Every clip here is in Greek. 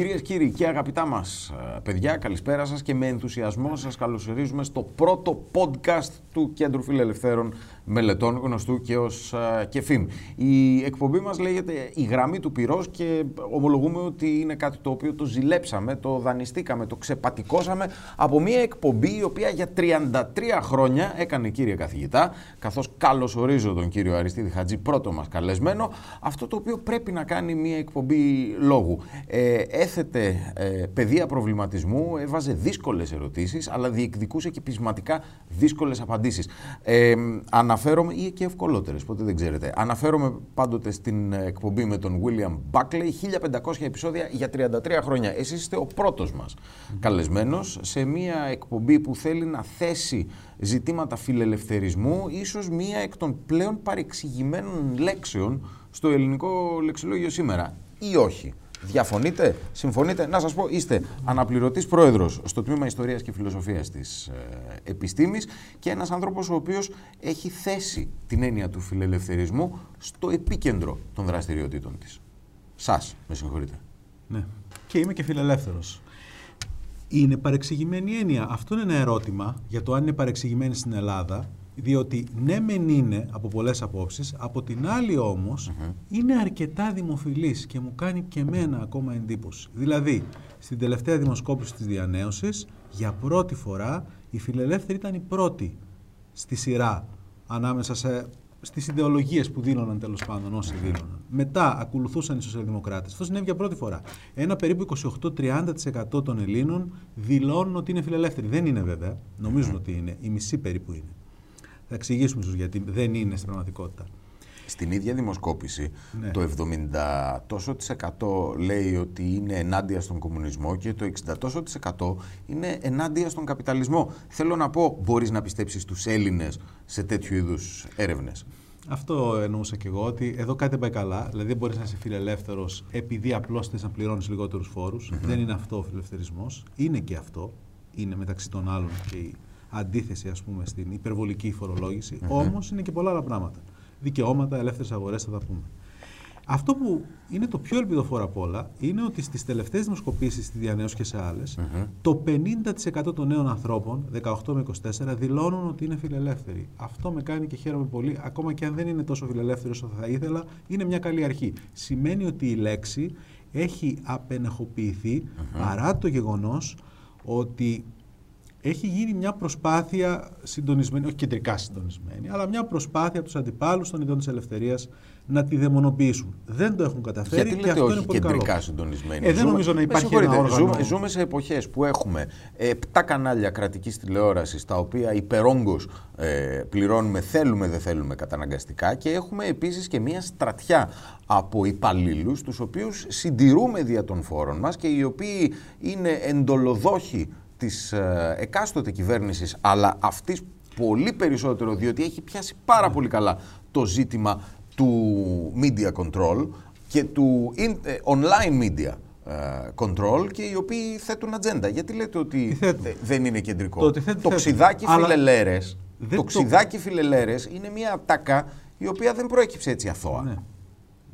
Κυρίες και κύριοι και αγαπητά μας παιδιά, καλησπέρα σας και με ενθουσιασμό σας καλωσορίζουμε στο πρώτο podcast του Κέντρου Φιλελευθέρων Μελετών, γνωστού και ως ΚΕΦΙΜ. Η εκπομπή μας λέγεται Η Γραμμή του Πυρός και ομολογούμε ότι είναι κάτι το οποίο το ζηλέψαμε, το δανειστήκαμε, το ξεπατικώσαμε από μια εκπομπή η οποία για 33 χρόνια έκανε κύριε καθηγητά, καθώς καλωσορίζω τον κύριο Αριστίδη Χατζή, πρώτο μας καλεσμένο, αυτό το οποίο πρέπει να κάνει μια εκπομπή λόγου. Ε, έθετε ε, παιδεία προβληματισμού, έβαζε δύσκολες ερωτήσεις, αλλά διεκδικούσε και πεισματικά δύσκολες απαντήσεις. Ε, αναφέρομαι, ή και ευκολότερες, ποτέ δεν ξέρετε. Αναφέρομαι πάντοτε στην εκπομπή με τον William Buckley, 1500 επεισόδια για 33 χρόνια. Εσείς είστε ο πρώτος μας mm. καλεσμένος σε μια εκπομπή που θέλει να θέσει ζητήματα φιλελευθερισμού, ίσως μία εκ των πλέον παρεξηγημένων λέξεων στο ελληνικό λεξιλόγιο σήμερα. Ή όχι. Διαφωνείτε, συμφωνείτε; Να σας πω, είστε αναπληρωτής πρόεδρος στο Τμήμα Ιστορίας και Φιλοσοφίας της ε, Επιστήμης και ένας άνθρωπος ο οποίος έχει θέσει την έννοια του φιλελευθερισμού στο επίκεντρο των δραστηριοτήτων της. Σας, με συγχωρείτε. Ναι. Και είμαι και φιλελεύθερος. Είναι παρεξηγημένη έννοια. Αυτό είναι ένα ερώτημα για το αν είναι παρεξηγημένη στην Ελλάδα διότι ναι μεν είναι από πολλές απόψεις, από την άλλη είναι αρκετά δημοφιλής και μου κάνει και εμένα ακόμα εντύπωση. Δηλαδή, στην τελευταία δημοσκόπηση της διανέωσης, για πρώτη φορά η φιλελεύθερη ήταν η πρώτη στη σειρά ανάμεσα σε, στις ιδεολογίες που δήλωναν τέλος πάντων όσοι δήλωναν. Μετά ακολουθούσαν οι σοσιαλδημοκράτες. Αυτό συνέβη για πρώτη φορά. Ένα περίπου 28-30% των Ελλήνων δηλώνουν ότι είναι φιλελεύθεροι. Δεν είναι βέβαια. Νομίζουν ότι είναι. Η μισή περίπου είναι. Θα εξηγήσουμε ίσω γιατί δεν είναι στην πραγματικότητα. Στην ίδια δημοσκόπηση ναι. το 70 τόσο λέει ότι είναι ενάντια στον κομμουνισμό και το 60 τόσο είναι ενάντια στον καπιταλισμό. Θέλω να πω, μπορείς να πιστέψεις τους Έλληνες σε τέτοιου είδους έρευνες; Αυτό εννοούσα και εγώ, ότι εδώ κάτι δεν πάει καλά. Δηλαδή δεν μπορείς να είσαι φιλελεύθερος επειδή απλώς θες να πληρώνεις λιγότερους Δεν είναι αυτό ο φιλελευθερισμό. Είναι και αυτό. Είναι μεταξύ των άλλων και η αντίθεση ας πούμε στην υπερβολική φορολόγηση, mm-hmm. όμως είναι και πολλά άλλα πράγματα. Δικαιώματα, ελεύθερες αγορές θα τα πούμε. Αυτό που είναι το πιο ελπιδοφόρο από όλα είναι ότι στις τελευταίες δημοσκοπήσεις στη Διανέωση και σε άλλες το 50% των νέων ανθρώπων, 18 με 24, δηλώνουν ότι είναι φιλελεύθεροι. Αυτό με κάνει και χαίρομαι πολύ, ακόμα και αν δεν είναι τόσο φιλελεύθερο όσο θα ήθελα, είναι μια καλή αρχή. Σημαίνει ότι η λέξη έχει απενεχοποιηθεί παρά το γεγονός ότι έχει γίνει μια προσπάθεια συντονισμένη, όχι κεντρικά συντονισμένη, αλλά μια προσπάθεια από τους αντιπάλους των ιδιών της ελευθερίας να τη δαιμονοποιήσουν. Δεν το έχουν καταφέρει Γιατί και αυτό όχι είναι πολύ κεντρικά καλό. συντονισμένη; Ε, δεν νομίζω να υπάρχει ένα όργανο. Ζούμε, ζούμε σε εποχές που έχουμε 7 κανάλια κρατικής τηλεόρασης, τα οποία υπερόγκω ε, πληρώνουμε, θέλουμε δεν θέλουμε καταναγκαστικά, και έχουμε επίσης και μια στρατιά από υπαλλήλους, τους οποίους συντηρούμε δια των φόρων μας και οι οποίοι είναι εντολοδόχοι της ε, εκάστοτε κυβέρνησης, αλλά αυτής πολύ περισσότερο, διότι έχει πιάσει πάρα ναι. πολύ καλά το ζήτημα του media control και του ε, online media ε, control και οι οποίοι θέτουν ατζέντα. Γιατί λέτε ότι δεν είναι κεντρικό. Το, το ξιδάκι φιλελέρες, το ξιδάκι φιλελέρες είναι μια ατάκα η οποία δεν προέκυψε έτσι αθώα. Ναι,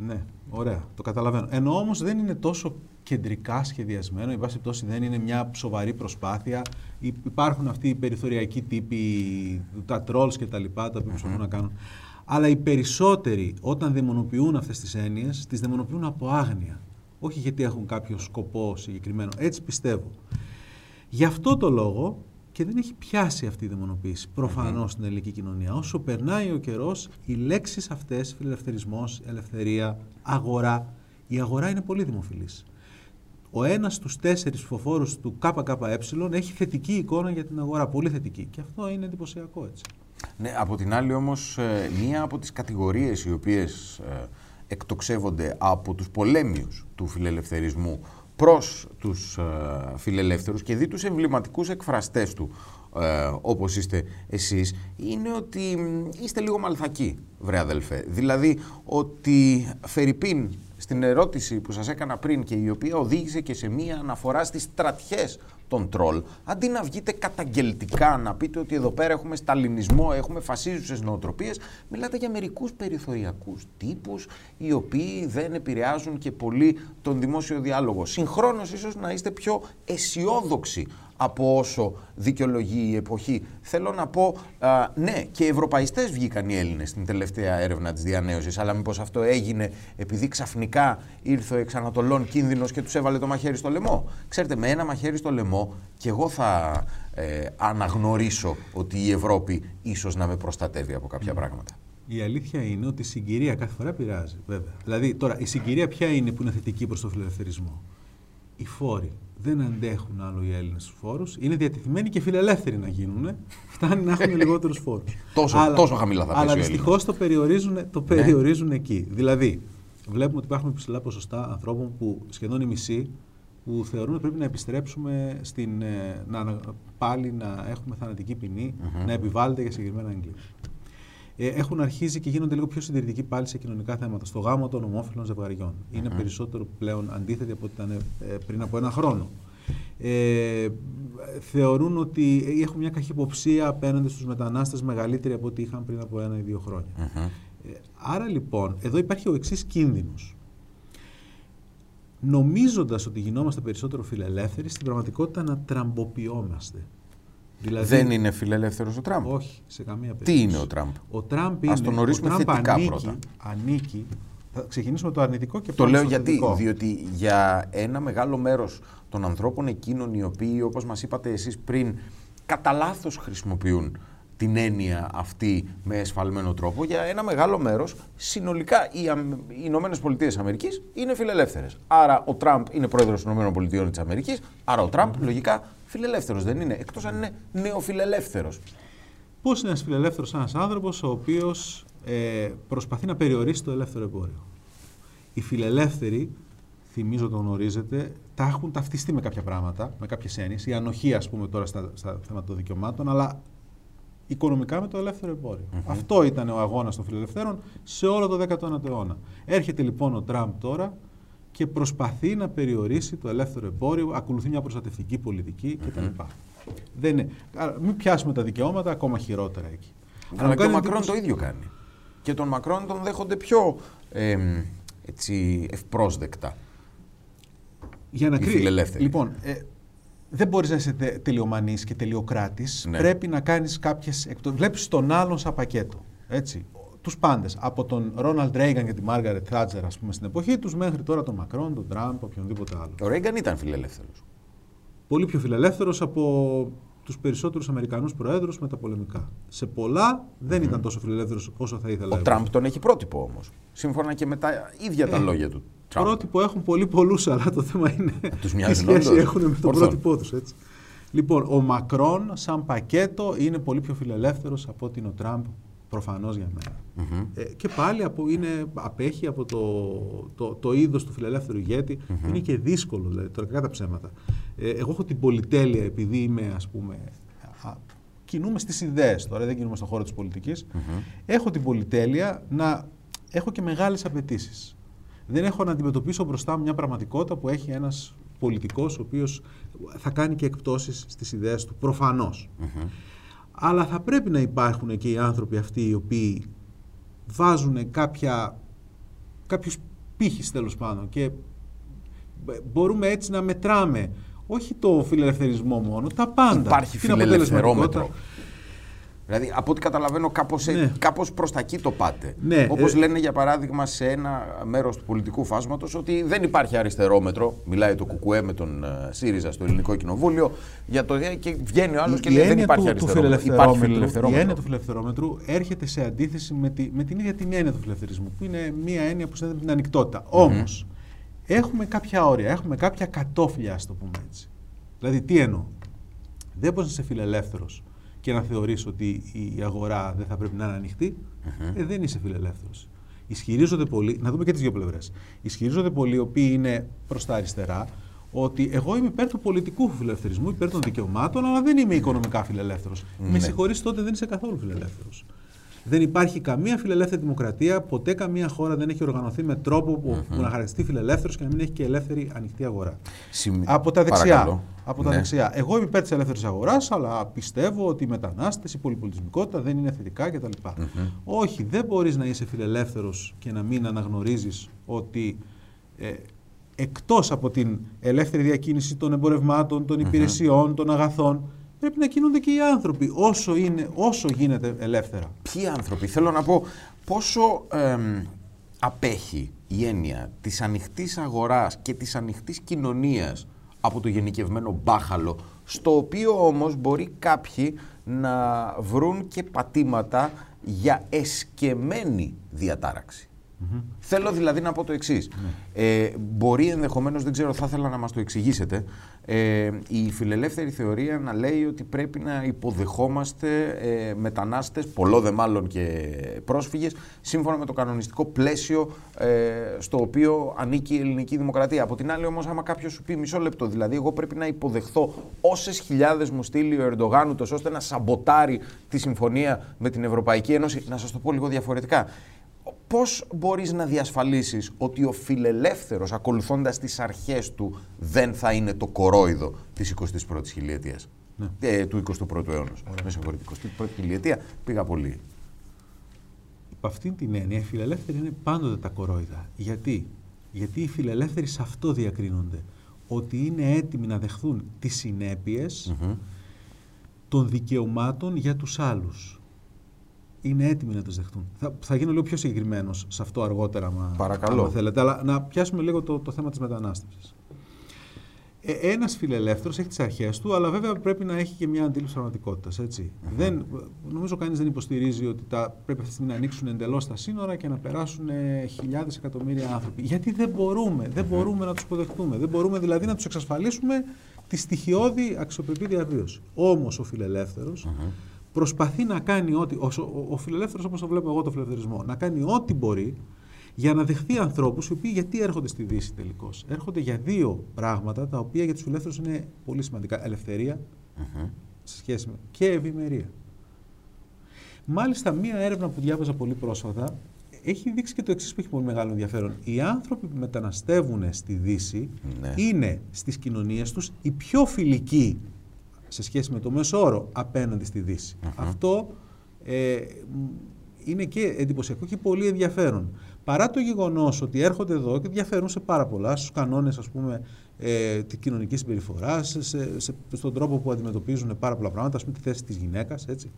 ναι ωραία, το καταλαβαίνω. Ενώ όμως δεν είναι τόσο κεντρικά σχεδιασμένο, η βάση πτώση δεν είναι μια σοβαρή προσπάθεια. Υπάρχουν αυτοί οι περιθωριακοί τύποι, τα trolls και τα λοιπά, τα οποία προσπαθούν να κάνουν. Αλλά οι περισσότεροι όταν δαιμονοποιούν αυτές τις έννοιες, τις δαιμονοποιούν από άγνοια. Όχι γιατί έχουν κάποιο σκοπό συγκεκριμένο. Έτσι πιστεύω. Γι' αυτό το λόγο και δεν έχει πιάσει αυτή η δαιμονοποίηση προφανώς στην ελληνική κοινωνία. Όσο περνάει ο καιρός, οι λέξεις αυτές, φιλελευθερισμός, ελευθερία, αγορά, η αγορά είναι πολύ δημοφιλής ο ένας στους τέσσερις ψηφοφόρου του ΚΚΕ έχει θετική εικόνα για την αγορά. Πολύ θετική. Και αυτό είναι εντυπωσιακό έτσι. Ναι, από την άλλη όμως, ε, μία από τις κατηγορίες οι οποίες ε, εκτοξεύονται από τους πολέμιους του φιλελευθερισμού προς τους ε, φιλελεύθερους και δει τους εμβληματικούς εκφραστές του ε, όπως είστε εσείς είναι ότι είστε λίγο μαλθακοί βρε αδελφέ δηλαδή ότι Φερρυπίν στην ερώτηση που σας έκανα πριν και η οποία οδήγησε και σε μία αναφορά στις στρατιές των τρόλ, αντί να βγείτε καταγγελτικά, να πείτε ότι εδώ πέρα έχουμε σταλινισμό, έχουμε φασίζουσες νοοτροπίες, μιλάτε για μερικούς περιθωριακούς τύπους, οι οποίοι δεν επηρεάζουν και πολύ τον δημόσιο διάλογο. Συγχρόνως ίσως να είστε πιο αισιόδοξοι από όσο δικαιολογεί η εποχή. Θέλω να πω, α, ναι, και οι ευρωπαϊστές βγήκαν οι Έλληνες στην τελευταία έρευνα της διανέωσης, αλλά μήπως αυτό έγινε επειδή ξαφνικά ήρθε ο εξανατολών κίνδυνος και τους έβαλε το μαχαίρι στο λαιμό. Ξέρετε, με ένα μαχαίρι στο λαιμό και εγώ θα ε, αναγνωρίσω ότι η Ευρώπη ίσως να με προστατεύει από κάποια πράγματα. Η αλήθεια είναι ότι η συγκυρία κάθε φορά πειράζει, βέβαια. Δηλαδή, τώρα, η συγκυρία ποια είναι που είναι θετική προς τον φιλελευθερισμό; Οι φόροι δεν αντέχουν άλλο οι Έλληνες του φόρους. Είναι διατεθειμένοι και φιλελεύθεροι να γίνουν. Φτάνει να έχουν λιγότερους φόρους. Τόσο, αλλά, τόσο χαμηλά θα πέσει Αλλά ο Έλληνας. δυστυχώς το περιορίζουν, το περιορίζουν εκεί. Δηλαδή, βλέπουμε ότι υπάρχουν υψηλά ποσοστά ανθρώπων που σχεδόν οι μισοί που θεωρούν ότι πρέπει να επιστρέψουμε στην, ε, να, ανα- πάλι να έχουμε θανατική ποινή, να επιβάλλεται για συγκεκριμένα εγκλήματα. Ε, έχουν αρχίσει και γίνονται λίγο πιο συντηρητικοί πάλι σε κοινωνικά θέματα. Στο γάμο των ομόφυλων ζευγαριών. Είναι περισσότερο πλέον αντίθετοι από ό,τι ήταν ε, πριν από ένα χρόνο. Ε, θεωρούν ότι έχουν μια καχυποψία απέναντι στους μετανάστες μεγαλύτερη από ό,τι είχαν πριν από ένα ή δύο χρόνια. Ε, άρα λοιπόν, εδώ υπάρχει ο εξής κίνδυνος. Νομίζοντας ότι γινόμαστε περισσότερο φιλελεύθεροι, στην πραγματικότητα να τραμποποιόμαστε. Δηλαδή, Δεν είναι φιλελεύθερος ο Τραμπ. όχι, σε καμία περίπτωση. Τι είναι ο Τραμπ; Ο Τραμπ Ας είναι. τον ορίσουμε ο Τραμπ θετικά ανήκει, πρώτα. Ανήκει. Θα ξεκινήσουμε το αρνητικό και Το πάμε λέω στο γιατί, θετικό. διότι για ένα μεγάλο μέρος των ανθρώπων εκείνων οι οποίοι, όπως μας είπατε εσείς πριν, κατά λάθος χρησιμοποιούν την έννοια αυτή με εσφαλμένο τρόπο, για ένα μεγάλο μέρος συνολικά οι, Αμ- οι Ηνωμένες Πολιτείες Αμερικής είναι φιλελεύθερες. Άρα ο Τραμπ είναι πρόεδρος των Ηνωμένων Πολιτείων της Αμερικής, άρα ο Τραμπ λογικά φιλελεύθερος δεν είναι, εκτός αν είναι νεοφιλελεύθερος. Πώς είναι ένας φιλελεύθερος ένας άνθρωπος ο οποίος ε, προσπαθεί να περιορίσει το ελεύθερο εμπόριο; Οι φιλελεύθεροι, θυμίζω το γνωρίζετε, τα έχουν ταυτιστεί με κάποια πράγματα, με κάποιες έννοιες. Η ανοχή, ας πούμε, τώρα στα, στα θέματα των δικαιωμάτων, αλλά οικονομικά με το ελεύθερο εμπόριο. Αυτό ήταν ο αγώνας των φιλελευθέρων σε όλο το 19ο αιώνα. Έρχεται λοιπόν ο Τραμπ τώρα και προσπαθεί να περιορίσει το ελεύθερο εμπόριο, ακολουθεί μια προστατευτική πολιτική κτλ. Δεν είναι. Άρα, μην πιάσουμε τα δικαιώματα ακόμα χειρότερα εκεί. Αλλά μου και ο κάνει Μακρόν εντύπωση- το ίδιο κάνει. Και τον Μακρόν τον δέχονται πιο εμ, έτσι, ευπρόσδεκτα. Για να οι κρίνει. φιλελεύθεροι. Λοιπόν, ε, δεν μπορείς να είσαι τε, τελειομανής και τελειοκράτης. Ναι. Πρέπει να κάνεις κάποιες. Βλέπεις τον άλλον σαν πακέτο. Έτσι. Τους πάντες. Από τον Ρόναλντ Ρέιγκαν και τη Μάργαρετ Θάτζερ, ας πούμε, στην εποχή τους, μέχρι τώρα τον Μακρόν, τον Τραμπ, οποιονδήποτε άλλο. Ο Ρέγκαν ήταν φιλελεύθερος. Πολύ πιο φιλελεύθερος από τους περισσότερους Αμερικανούς προέδρους με τα πολεμικά. Σε πολλά δεν ήταν τόσο φιλελεύθερος όσο θα ήθελα. Ο εγώ. Τραμπ τον έχει πρότυπο όμως. Σύμφωνα και με τα ίδια τα Ε, λόγια του. Τραμπ. Πρότυπο έχουν πολύ πολλούς, αλλά το θέμα είναι τους τι μοιάζουν σχέση όντως. έχουν με το Ορθόν. πρότυπό τους. Λοιπόν, ο Μακρόν σαν πακέτο είναι πολύ πιο φιλελεύθερος από ότι είναι ο Τραμπ προφανώς για μένα. Μμμ. Ε, και πάλι από, είναι, απέχει από το, το, το είδος του φιλελεύθερου ηγέτη. Είναι και δύσκολο, δηλαδή, τώρα κακά τα ψέματα. Ε, εγώ έχω την πολυτέλεια, επειδή είμαι, ας πούμε, α, κινούμε στις ιδέες τώρα, δεν κινούμε στον χώρο της πολιτικης Έχω την πολυτέλεια να έχω και μεγάλες απαιτήσεις. Δεν έχω να αντιμετωπίσω μπροστά μου μια πραγματικότητα που έχει ένας πολιτικός ο οποίος θα κάνει και εκπτώσεις στις ιδέες του, προφανώς. Αλλά θα πρέπει να υπάρχουν και οι άνθρωποι αυτοί οι οποίοι βάζουν κάποια, κάποιους πύχης τέλος πάντων και μπορούμε έτσι να μετράμε όχι το φιλελευθερισμό μόνο, τα πάντα. Υπάρχει Την φιλελευθερόμετρο. Αποτελεσματικότητα. Δηλαδή, από ό,τι καταλαβαίνω, κάπως, Ναι. κάπως προς τα εκεί το πάτε. Ναι, Όπως ε- λένε, για παράδειγμα, σε ένα μέρος του πολιτικού φάσματος, ότι δεν υπάρχει αριστερόμετρο. Μιλάει το Κουκουέ με τον ε, ΣΥΡΙΖΑ στο Ελληνικό Κοινοβούλιο για το, και βγαίνει ο άλλος και Η λέει δεν έννοια υπάρχει του, του αριστερόμετρο. Υπάρχει φιλελευθερόμετρου, η φιλελευθερόμετρο. έννοια του φιλελευθερόμετρου έρχεται σε αντίθεση με, τη, με την ίδια την έννοια του φιλελευθερισμού, που είναι μια έννοια που συνδέεται με την ανοιχτότητα. Όμως, έχουμε κάποια όρια, έχουμε κάποια κατόφλια, ας το πούμε έτσι. Δηλαδή, τι εννοώ; Δεν μπορείς να είσαι φιλελεύθερος και να θεωρείς ότι η αγορά δεν θα πρέπει να είναι ανοιχτή. Ε, δεν είσαι φιλελεύθερος. Ισχυρίζονται πολλοί, να δούμε και τις δύο πλευρές. Ισχυρίζονται πολλοί, οι οποίοι είναι προς τα αριστερά, ότι εγώ είμαι υπέρ του πολιτικού φιλελευθερισμού, υπέρ των δικαιωμάτων, αλλά δεν είμαι οικονομικά φιλελεύθερος. Με Ναι. συγχωρείς τότε δεν είσαι καθόλου φιλελεύθερος. Δεν υπάρχει καμία φιλελεύθερη δημοκρατία, ποτέ καμία χώρα δεν έχει οργανωθεί με τρόπο που, που να χαρακτηριστεί φιλελεύθερος και να μην έχει και ελεύθερη ανοιχτή αγορά. Συμ- Από τα δεξιά. Παρακαλώ. Από τα Ναι. δεξιά. Εγώ είμαι υπέρ της ελεύθερης αγοράς, αλλά πιστεύω ότι οι μετανάστες, η πολυπολιτισμικότητα δεν είναι θετικά κτλ. Όχι, δεν μπορείς να είσαι φιλελεύθερος και να μην αναγνωρίζεις ότι ε, εκτός από την ελεύθερη διακίνηση των εμπορευμάτων, των υπηρεσιών, των αγαθών, πρέπει να κινούνται και οι άνθρωποι όσο, είναι, όσο γίνεται ελεύθερα. Ποιοι άνθρωποι, θέλω να πω πόσο εμ, απέχει η έννοια της ανοιχτής αγοράς και της ανοιχτής κοινωνίας από το γενικευμένο μπάχαλο, στο οποίο όμως μπορεί κάποιοι να βρουν και πατήματα για εσκεμμένη διατάραξη. Θέλω δηλαδή να πω το εξής. Ε, μπορεί ενδεχομένως, δεν ξέρω, θα ήθελα να μας το εξηγήσετε. Ε, η φιλελεύθερη θεωρία να λέει ότι πρέπει να υποδεχόμαστε ε, μετανάστες, πολλό δε μάλλον και πρόσφυγες, σύμφωνα με το κανονιστικό πλαίσιο ε, στο οποίο ανήκει η ελληνική δημοκρατία. Από την άλλη, όμως, άμα κάποιος σου πει μισό λεπτό, δηλαδή, εγώ πρέπει να υποδεχθώ όσες χιλιάδες μου στείλει ο Ερντογάν, ούτως ώστε να σαμποτάρει τη συμφωνία με την Ευρωπαϊκή Ένωση. Να σας το πω λίγο διαφορετικά. Πώς μπορείς να διασφαλίσεις ότι ο φιλελεύθερος ακολουθώντας τις αρχές του δεν θα είναι το κορόιδο της 21ης χιλιετίας; Ε, του 21ου αιώνας. Με συγχωρείτε, 21η χιλιετία πήγα πολύ. Υπ' αυτήν την έννοια, οι φιλελεύθεροι είναι πάντοτε τα κορόιδα. Γιατί; Γιατί οι φιλελεύθεροι σε αυτό διακρίνονται. Ότι είναι έτοιμοι να δεχθούν τις συνέπειες των δικαιωμάτων για τους άλλους. Είναι έτοιμοι να τους δεχτούν. Θα, θα γίνω λίγο πιο συγκεκριμένος σε αυτό αργότερα, μα, Παρακαλώ. άμα θέλετε. Αλλά να πιάσουμε λίγο το, το θέμα της μετανάστευσης. Ε, ένας φιλελεύθερος έχει τις αρχές του, αλλά βέβαια πρέπει να έχει και μια αντίληψη πραγματικότητας, έτσι. Δεν, νομίζω κανείς δεν υποστηρίζει ότι τα, πρέπει αυτή τη στιγμή να ανοίξουν εντελώς τα σύνορα και να περάσουν ε, χιλιάδες εκατομμύρια άνθρωποι. Γιατί δεν μπορούμε, δεν μπορούμε να τους υποδεχτούμε. Δεν μπορούμε δηλαδή να τους εξασφαλίσουμε τη στοιχειώδη αξιοπρεπή διαβίωση. Όμως ο φιλελεύθερος προσπαθεί να κάνει ό,τι. Ο, ο, ο φιλελεύθερος, όπως το βλέπω εγώ το φιλελευθερισμό, να κάνει ό,τι μπορεί για να δεχθεί ανθρώπους οι οποίοι γιατί έρχονται στη Δύση τελικώς. Έρχονται για δύο πράγματα τα οποία για τους φιλελεύθερους είναι πολύ σημαντικά. Ελευθερία σε σχέση με και ευημερία. Μάλιστα, μία έρευνα που διάβαζα πολύ πρόσφατα έχει δείξει και το εξής που έχει πολύ μεγάλο ενδιαφέρον. Οι άνθρωποι που μεταναστεύουν στη Δύση Ναι. είναι στις κοινωνίες τους οι πιο φιλικοί σε σχέση με το μέσο όρο απέναντι στη Δύση. Αυτό ε, μ, είναι και εντυπωσιακό και πολύ ενδιαφέρον. Παρά το γεγονός ότι έρχονται εδώ και διαφέρουν σε πάρα πολλά, στους κανόνες ας πούμε ε, της κοινωνικής συμπεριφοράς, σε, σε, σε- στον τρόπο που αντιμετωπίζουν πάρα πολλά πράγματα, ας πούμε τη θέση της γυναίκας, έτσι.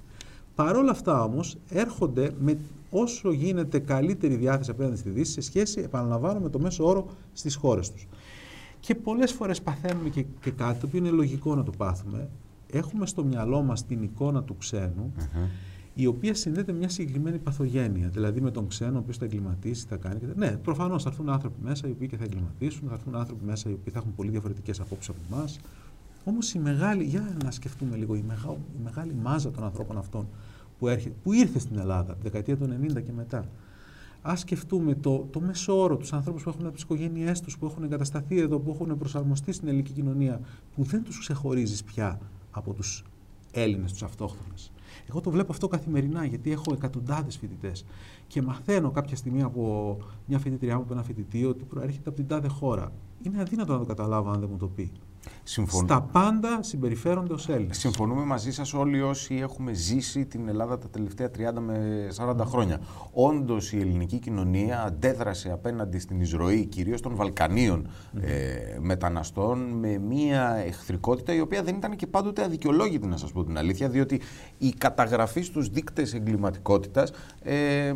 Παρ' όλα αυτά όμως έρχονται με όσο γίνεται καλύτερη διάθεση απέναντι στη Δύση σε σχέση, επαναλαμβάνω, με το μέσο όρο στις χώρες τους. Και πολλές φορές παθαίνουμε και, και κάτι το οποίο είναι λογικό να το πάθουμε. Έχουμε στο μυαλό μας την εικόνα του ξένου, η οποία συνδέεται με μια συγκεκριμένη παθογένεια. Δηλαδή με τον ξένο, ο οποίος θα εγκληματίσει, θα κάνει. και τα- Ναι, προφανώς θα έρθουν άνθρωποι μέσα οι οποίοι και θα εγκληματίσουν, θα έρθουν άνθρωποι μέσα οι οποίοι θα έχουν πολύ διαφορετικές απόψεις από εμάς. Όμως η μεγάλη, για να σκεφτούμε λίγο, η, μεγα, η μεγάλη μάζα των ανθρώπων αυτών που, έρχε, που ήρθε στην Ελλάδα τη δεκαετία του 90 και μετά. Α σκεφτούμε το, το μέσο όρο, τους ανθρώπους που έχουν από τις οικογένειές τους, που έχουν εγκατασταθεί εδώ, που έχουν προσαρμοστεί στην ελληνική κοινωνία, που δεν τους ξεχωρίζεις πια από τους Έλληνες, τους αυτόχθονες. Εγώ το βλέπω αυτό καθημερινά, γιατί έχω εκατοντάδες φοιτητές και μαθαίνω κάποια στιγμή από μια φοιτητριά μου, από ένα φοιτητή, ότι προέρχεται από την τάδε χώρα. Είναι αδύνατο να το καταλάβω αν δεν μου το πει. Συμφων- Στα πάντα συμπεριφέρονται ως Έλληνες. Συμφωνούμε μαζί σας όλοι όσοι έχουμε ζήσει την Ελλάδα τα τελευταία 30 με 40 χρόνια. Όντως η ελληνική κοινωνία αντέδρασε απέναντι στην εισρωή κυρίως των Βαλκανίων ε, μεταναστών με μια εχθρικότητα η οποία δεν ήταν και πάντοτε αδικαιολόγητη να σας πω την αλήθεια διότι η καταγραφή στους δείκτες εγκληματικότητας ε,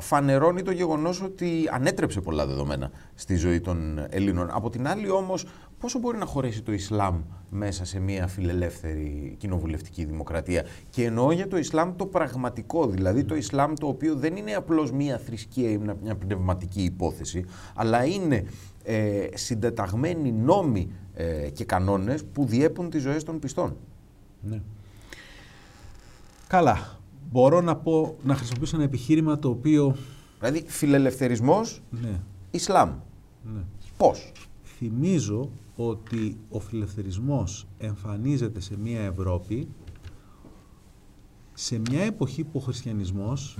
φανερώνει το γεγονός ότι ανέτρεψε πολλά δεδομένα στη ζωή των Ελλήνων. Από την άλλη όμως πόσο μπορεί να χωρέσει το Ισλάμ μέσα σε μια φιλελεύθερη κοινοβουλευτική δημοκρατία; Και εννοώ για το Ισλάμ το πραγματικό, δηλαδή το Ισλάμ το οποίο δεν είναι απλώς μια θρησκεία ή μια- μια πνευματική υπόθεση, αλλά είναι ε, συντεταγμένοι νόμοι ε, και κανόνες που διέπουν τις ζωές των πιστών. Ναι. Καλά. Μπορώ να πω, να χρησιμοποιήσω ένα επιχείρημα το οποίο... Δηλαδή φιλελευθερισμός, Ναι, Ισλάμ. ναι. Πώς; Θυμίζω ότι ο φιλελευθερισμός εμφανίζεται σε μια Ευρώπη σε μια εποχή που ο χριστιανισμος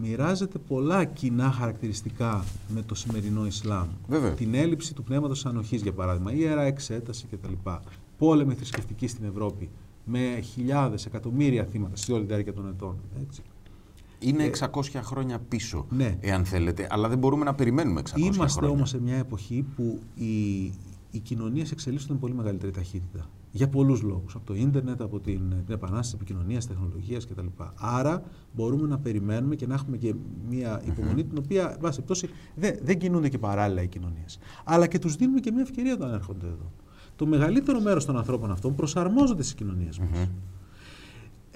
μοιράζεται πολλά κοινά χαρακτηριστικά με το σημερινό Ισλάμ. Βέβαια. Την έλλειψη του πνεύματος ανοχής, για παράδειγμα, η ιερά εξέταση κτλ. Πόλεμοι θρησκευτικοί στην Ευρώπη με χιλιάδες, εκατομμύρια θύματα σε όλη τη διάρκεια των ετών. Έτσι. Είναι 600 χρόνια πίσω, ναι. εάν θέλετε, αλλά δεν μπορούμε να περιμένουμε 600 χρόνια. Είμαστε όμως σε μια εποχή που οι, οι κοινωνίες εξελίσσονται με πολύ μεγαλύτερη ταχύτητα. Για πολλούς λόγους. Από το ίντερνετ, από την, την επανάσταση της επικοινωνίας, τεχνολογίας κτλ. Άρα μπορούμε να περιμένουμε και να έχουμε και μια υπομονή την οποία, βάση πτώση, δεν, δεν κινούνται και παράλληλα οι κοινωνίες. Αλλά και τους δίνουμε και μια ευκαιρία όταν έρχονται εδώ. Το μεγαλύτερο μέρος των ανθρώπων αυτών προσαρμόζονται στις κοινωνίες μας.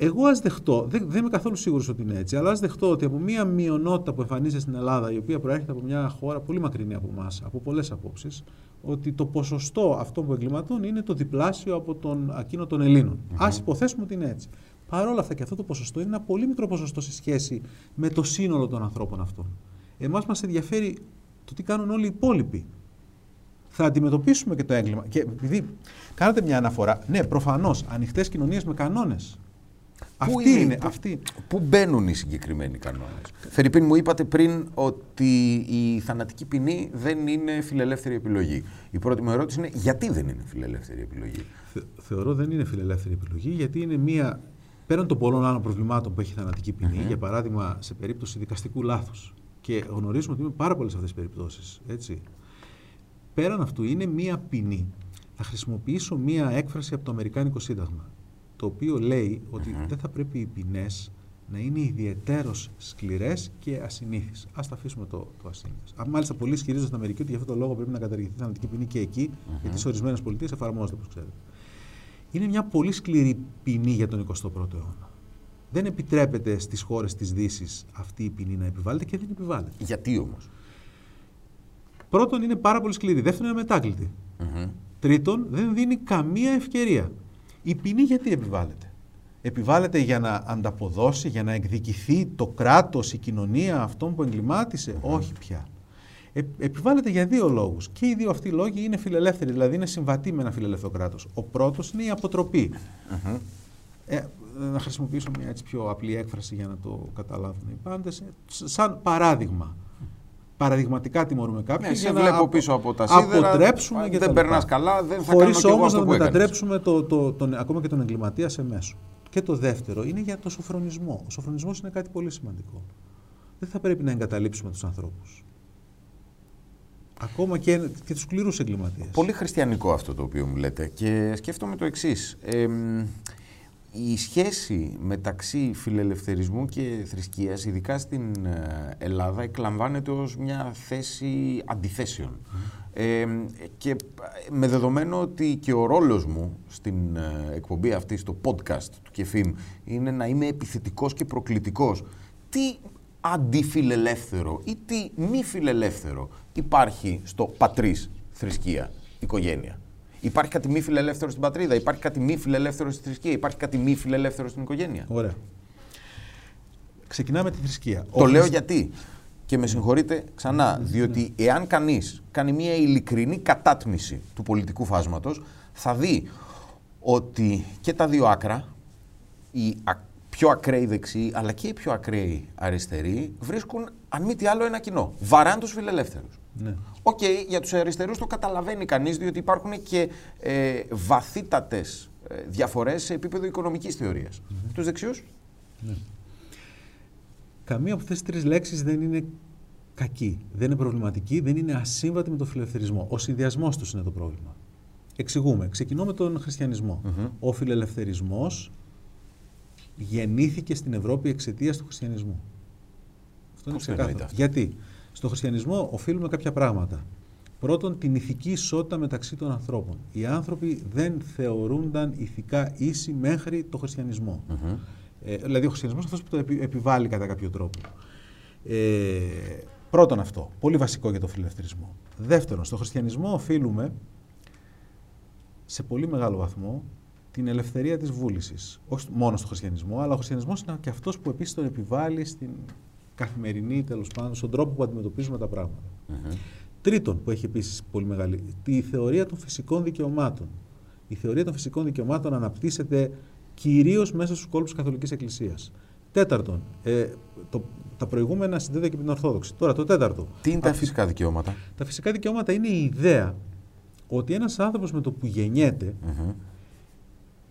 Εγώ ας δεχτώ, δεν, δεν είμαι καθόλου σίγουρος ότι είναι έτσι, αλλά ας δεχτώ ότι από μια μειονότητα που εμφανίζεται στην Ελλάδα, η οποία προέρχεται από μια χώρα πολύ μακρινή από εμάς, από πολλές απόψεις, ότι το ποσοστό αυτών που εγκληματούν είναι το διπλάσιο από τον ακίνο των Ελλήνων. Mm-hmm. Α υποθέσουμε ότι είναι έτσι. Παρ' όλα αυτά και αυτό το ποσοστό είναι ένα πολύ μικρό ποσοστό σε σχέση με το σύνολο των ανθρώπων αυτών. Εμάς μας ενδιαφέρει το τι κάνουν όλοι οι υπόλοιποι. Θα αντιμετωπίσουμε και το έγκλημα. Και επειδή κάνατε μια αναφορά, ναι, προφανώς ανοιχτές κοινωνίες με κανόνες. Αυτή είναι, είναι, αυτή. Πού μπαίνουν οι συγκεκριμένοι κανόνες; Φερρυπίν, μου είπατε πριν ότι η θανατική ποινή δεν είναι φιλελεύθερη επιλογή. Η πρώτη μου ερώτηση είναι γιατί δεν είναι φιλελεύθερη επιλογή; Θε, θεωρώ δεν είναι φιλελεύθερη επιλογή γιατί είναι μία. Πέραν των πολλών άλλων προβλημάτων που έχει θανατική ποινή, mm-hmm. για παράδειγμα σε περίπτωση δικαστικού λάθους. Και γνωρίζουμε ότι είναι πάρα πολλές αυτές τις περιπτώσεις. Πέραν αυτού, είναι μία ποινή. Θα χρησιμοποιήσω μία έκφραση από το Αμερικάνικο Σύνταγμα το οποίο λέει ότι δεν θα πρέπει οι ποινές να είναι ιδιαίτερω σκληρές και ασυνήθεις. Α τα αφήσουμε το, το ασύνηθε. Μάλιστα, πολλοί ισχυρίζονται στην Αμερική ότι για αυτόν τον λόγο πρέπει να καταργηθεί η θανατική ποινή και εκεί, mm-hmm. γιατί σε ορισμένες πολιτείες εφαρμόζεται, όπως ξέρετε. Είναι μια πολύ σκληρή ποινή για τον 21ο αιώνα. Δεν επιτρέπεται στις χώρες της Δύσης αυτή η ποινή να επιβάλλεται και δεν επιβάλλεται. Γιατί όμως; Πρώτον, είναι πάρα πολύ σκληρή. Δεύτερον, είναι μετάκλητη. Mm-hmm. Τρίτον, δεν δίνει καμία ευκαιρία η ποινή γιατί επιβάλλεται; Επιβάλλεται για να ανταποδώσει, για να εκδικηθεί το κράτος, η κοινωνία αυτών που εγκλημάτισε; Όχι πια. Ε, επιβάλλεται για δύο λόγους. Και οι δύο αυτοί λόγοι είναι φιλελεύθεροι, δηλαδή είναι συμβατοί με ένα φιλελεύθερο κράτος. Ο πρώτος είναι η αποτροπή. Ε, να χρησιμοποιήσω μια έτσι πιο απλή έκφραση για να το καταλάβουν οι πάντες. Σαν παράδειγμα παραδειγματικά τιμωρούμε κάποιον. Ναι, για να βλέπω πίσω από τα σίδερα, αποτρέψουμε και δεν περνάς καλά, δεν θα Χωρίς κάνω όμως να μετατρέψουμε το, το, τον, ακόμα και τον εγκληματία σε μέσο. Και το δεύτερο είναι για το σοφρονισμό. Ο σοφρονισμός είναι κάτι πολύ σημαντικό. Δεν θα πρέπει να εγκαταλείψουμε τους ανθρώπους. Ακόμα και, και τους σκληρούς εγκληματίες. Πολύ χριστιανικό αυτό το οποίο μου λέτε και σκέφτομαι το εξής. Ε, η σχέση μεταξύ φιλελευθερισμού και θρησκείας, ειδικά στην ε, Ελλάδα, εκλαμβάνεται ως μια θέση αντιθέσεων. Ε, και με δεδομένο ότι και ο ρόλος μου στην ε, εκπομπή αυτή, στο podcast του ΚΕΦΙΜ, είναι να είμαι επιθετικός και προκλητικός. Τι αντιφιλελεύθερο ή τι μη φιλελεύθερο υπάρχει στο πατρίς θρησκεία, οικογένεια; Υπάρχει κάτι μη φιλελεύθερο στην πατρίδα, υπάρχει κάτι μη φιλελεύθερο στη θρησκεία, υπάρχει κάτι μη φιλελεύθερο στην οικογένεια. Ωραία. Ξεκινάμε τη θρησκεία. Το λέω γιατί. Και με συγχωρείτε ξανά, διότι εάν κανείς κάνει μια ειλικρινή κατάτμιση του πολιτικού φάσματος, θα δει ότι και τα δύο άκρα, οι πιο ακραίοι δεξιοί αλλά και οι πιο ακραίοι αριστεροί, βρίσκουν αν μη τι άλλο ένα κοινό. Βαράν τους φιλελεύθερους. Ναι. OK, okay, για τους αριστερούς το καταλαβαίνει κανείς, διότι υπάρχουν και ε, βαθύτατες ε, διαφορές σε επίπεδο οικονομικής θεωρίας. Mm-hmm. Τους δεξιούς; Ναι. Καμία από αυτές τις τρεις λέξεις δεν είναι κακή, δεν είναι προβληματική, δεν είναι ασύμβατη με τον φιλελευθερισμό. Ο συνδυασμός τους είναι το πρόβλημα. Εξηγούμε. Ξεκινώ με τον χριστιανισμό. Mm-hmm. Ο φιλελευθερισμός γεννήθηκε στην Ευρώπη εξαιτίας του χριστιανισμού. Αυτό είναι ξεκάθαρο. Γιατί; Στο χριστιανισμό οφείλουμε κάποια πράγματα. Πρώτον, την ηθική ισότητα μεταξύ των ανθρώπων. Οι άνθρωποι δεν θεωρούνταν ηθικά ίσοι μέχρι το χριστιανισμό. Ε, δηλαδή, ο χριστιανισμός αυτός που το επιβάλλει κατά κάποιο τρόπο. Ε, πρώτον αυτό. Πολύ βασικό για το φιλελευθερισμό. Δεύτερον, στο χριστιανισμό οφείλουμε σε πολύ μεγάλο βαθμό την ελευθερία της βούλησης. Όχι μόνο στο χριστιανισμό, αλλά ο χριστιανισμός είναι και αυτός που επίσης τον επιβάλλει στην καθημερινή, τέλος πάντων, στον τρόπο που αντιμετωπίζουμε τα πράγματα. Τρίτον, που έχει επίσης πολύ μεγάλη, τη θεωρία των φυσικών δικαιωμάτων. Η θεωρία των φυσικών δικαιωμάτων αναπτύσσεται κυρίως μέσα στους κόλπους τη Καθολικής Εκκλησίας. Τέταρτον, ε, το, τα προηγούμενα συνδέονται και με την Ορθόδοξη. Τώρα το τέταρτο. Τι είναι τα φυσικά δικαιώματα; Τα φυσικά δικαιώματα είναι η ιδέα ότι ένας άνθρωπος με το που γεννιεται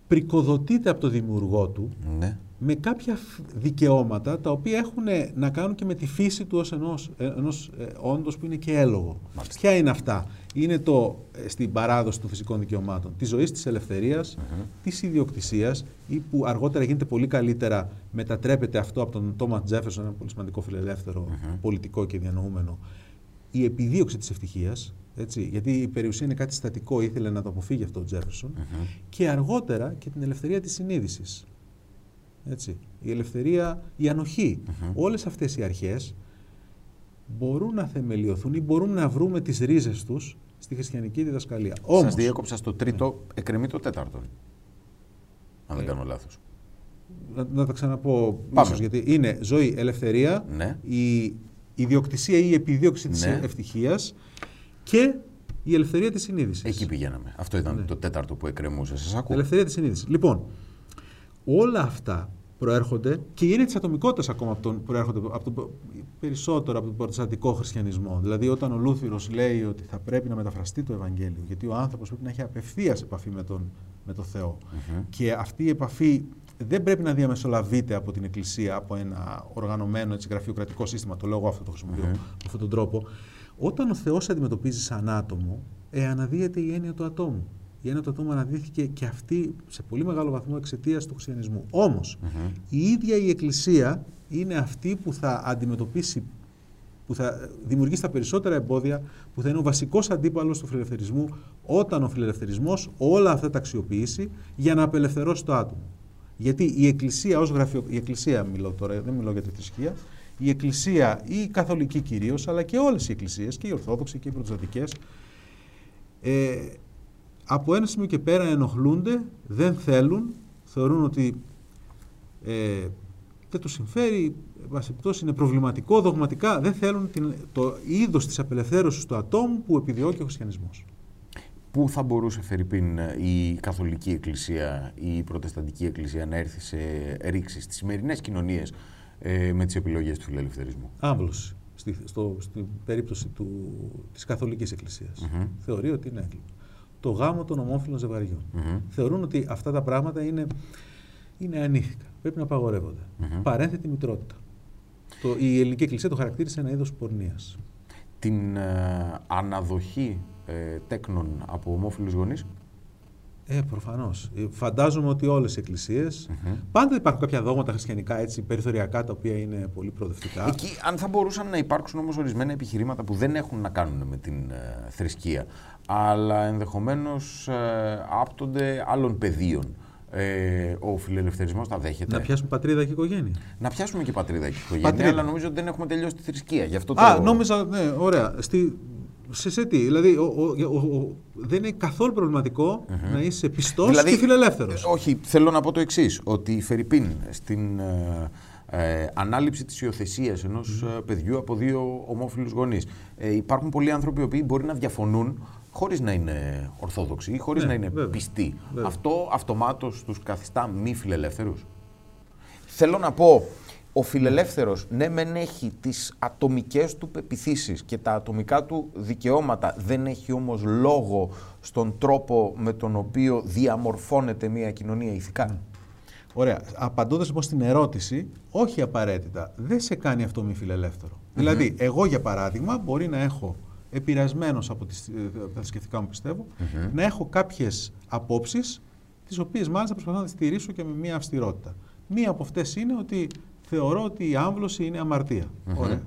πρικοδοτείται από το δημιουργό του Ναι. Με κάποια δικαιώματα τα οποία έχουν να κάνουν και με τη φύση του ως ενός, ε, ενός ε, όντως που είναι και έλογο. Μάλιστα. Ποια είναι αυτά; Είναι το ε, στην παράδοση των φυσικών δικαιωμάτων της ζωής, της ελευθερίας, της ιδιοκτησίας ή που αργότερα γίνεται πολύ καλύτερα μετατρέπεται αυτό από τον Τόμα Τζέφερσον, ένα πολύ σημαντικό φιλελεύθερο πολιτικό και διανοούμενο, η επιδίωξη της ευτυχίας, έτσι, γιατί η περιουσία είναι κάτι στατικό, ήθελε να το αποφύγει αυτό ο τζεφερσον και αργότερα και την ελευθερία της συνείδησης. Έτσι. Η ελευθερία, η ανοχή. Όλες αυτές οι αρχές μπορούν να θεμελιωθούν ή μπορούν να βρούμε τις ρίζες τους στη χριστιανική διδασκαλία. Σας Όμως, διέκοψα στο τρίτο, εκκρεμεί το τέταρτο. Αν δεν Ε. κάνω λάθος. να, να τα ξαναπώ Πάμε. ίσως, γιατί είναι ζωή, ελευθερία, Ναι. η ιδιοκτησία ή η επιδίωξη της Ναι. ευτυχίας και η ελευθερία της συνείδησης. Εκεί πηγαίναμε. Αυτό ήταν Ναι. το τέταρτο που εκκρεμούσε. Σας ακούω. Ελευθερία της συνείδησης. Λοιπόν, όλα αυτά προέρχονται και είναι της ατομικότητας ακόμα από τον, προέρχονται από τον, περισσότερο από τον πρωτοστατικό χριστιανισμό. Δηλαδή, όταν ο Λούθυρος λέει ότι θα πρέπει να μεταφραστεί το Ευαγγέλιο, γιατί ο άνθρωπος πρέπει να έχει απευθείας επαφή με τον, με τον θεό. Και αυτή η επαφή δεν πρέπει να διαμεσολαβείται από την Εκκλησία, από ένα οργανωμένο έτσι, γραφειοκρατικό σύστημα. Το λέω εγώ αυτό το χρησιμοποιώ με αυτόν τον τρόπο. Όταν ο Θεός σε αντιμετωπίζει σαν άτομο, ε, αναδύεται η έννοια του ατόμου. Η έννοια του ατόμου αναδύθηκε και αυτή σε πολύ μεγάλο βαθμό εξαιτίας του χριστιανισμού. Όμως, η ίδια η Εκκλησία είναι αυτή που θα αντιμετωπίσει, που θα δημιουργήσει τα περισσότερα εμπόδια, που θα είναι ο βασικός αντίπαλος του φιλελευθερισμού, όταν ο φιλελευθερισμός όλα αυτά τα αξιοποιήσει για να απελευθερώσει το άτομο. Γιατί η Εκκλησία ως γραφειο... η Εκκλησία μιλώ τώρα, δεν μιλώ για τη θρησκεία, η Εκκλησία, η Καθολική κυρίως, αλλά και όλες οι Εκκλησίες, και οι Ορθόδοξοι και οι Πρωτοστατικές, ε, από ένα σημείο και πέρα ενοχλούνται, δεν θέλουν, θεωρούν ότι ε, δεν τους συμφέρει, εν πάση περιπτώσει, είναι προβληματικό, δογματικά, δεν θέλουν την, το είδος της απελευθέρωσης του ατόμου που επιδιώκει ο χριστιανισμός. Πού θα μπορούσε, Φερρυπίν, η Καθολική Εκκλησία ή η Προτεσταντική Εκκλησία να έρθει σε ρήξη στις σημερινές κοινωνίες ε, με τις επιλογές του φιλελευθερισμού; Άμβλωση, στη, στο, στην περίπτωση του, της Καθολικής Εκκλησίας. Μμμ. Θεωρεί ότι είναι έγκλημα. Το γάμο των ομόφυλων ζευγαριών. Μμμ. Θεωρούν ότι αυτά τα πράγματα είναι, είναι ανήθικα. Πρέπει να απαγορεύονται. Μμμ. Παρένθετη μητρότητα. Το, η Ελληνική Εκκλησία το χαρακτήρισε ένα είδος πορνείας. Την ε, αναδοχή ε, τέκνων από ομόφυλους γονείς. Ε, προφανώς. Φαντάζομαι ότι όλες οι εκκλησίες. Πάντα υπάρχουν κάποια δόγματα χριστιανικά έτσι, περιθωριακά τα οποία είναι πολύ προοδευτικά. Εκεί, αν θα μπορούσαν να υπάρξουν όμως ορισμένα επιχειρήματα που δεν έχουν να κάνουν με την ε, θρησκεία, αλλά ενδεχομένως ε, άπτονται άλλων πεδίων. Ε, ο φιλελευθερισμός τα δέχεται. Να πιάσουν πατρίδα και οικογένεια. Να πιάσουμε και πατρίδα και οικογένεια, Πατρίδα. αλλά νομίζω ότι δεν έχουμε τελειώσει τη θρησκεία. Γι' αυτό το... Α, νόμιζα, ναι, ωραία. Στη, σε, σε τι, δηλαδή ο, ο, ο, ο- δεν είναι καθόλου προβληματικό να είσαι πιστός Δηλαδή, και φιλελεύθερος. ε, Όχι, θέλω να πω το εξής: Ότι η Φερρυπίν στην ε, ε, ανάληψη της υιοθεσίας ενός παιδιού από δύο ομόφυλους γονείς. Ε, υπάρχουν πολλοί άνθρωποι οι οποίοι μπορεί να διαφωνούν χωρίς να είναι ορθόδοξοι ή χωρίς Ναι, να είναι βέβαια. πιστοί. Βέβαια. Αυτό αυτομάτως τους καθιστά μη φιλελεύθερους. Θέλω να πω, ο φιλελεύθερος ναι μεν έχει τις ατομικές του πεπιθήσεις και τα ατομικά του δικαιώματα, δεν έχει όμως λόγο στον τρόπο με τον οποίο διαμορφώνεται μια κοινωνία ηθικά. Ωραία. Απαντώντας λοιπόν στην ερώτηση, όχι απαραίτητα. Δεν σε κάνει αυτό μη φιλελεύθερο. Δηλαδή, εγώ για παράδειγμα μπορεί να έχω επηρεασμένος από τις, ε, τα θρησκευτικά μου πιστεύω, να έχω κάποιες απόψεις, τις οποίες μάλιστα προσπαθώ να τις στηρίσω και με μία αυστηρότητα. Μία από αυτές είναι ότι θεωρώ ότι η άμβλωση είναι αμαρτία. Ωραία.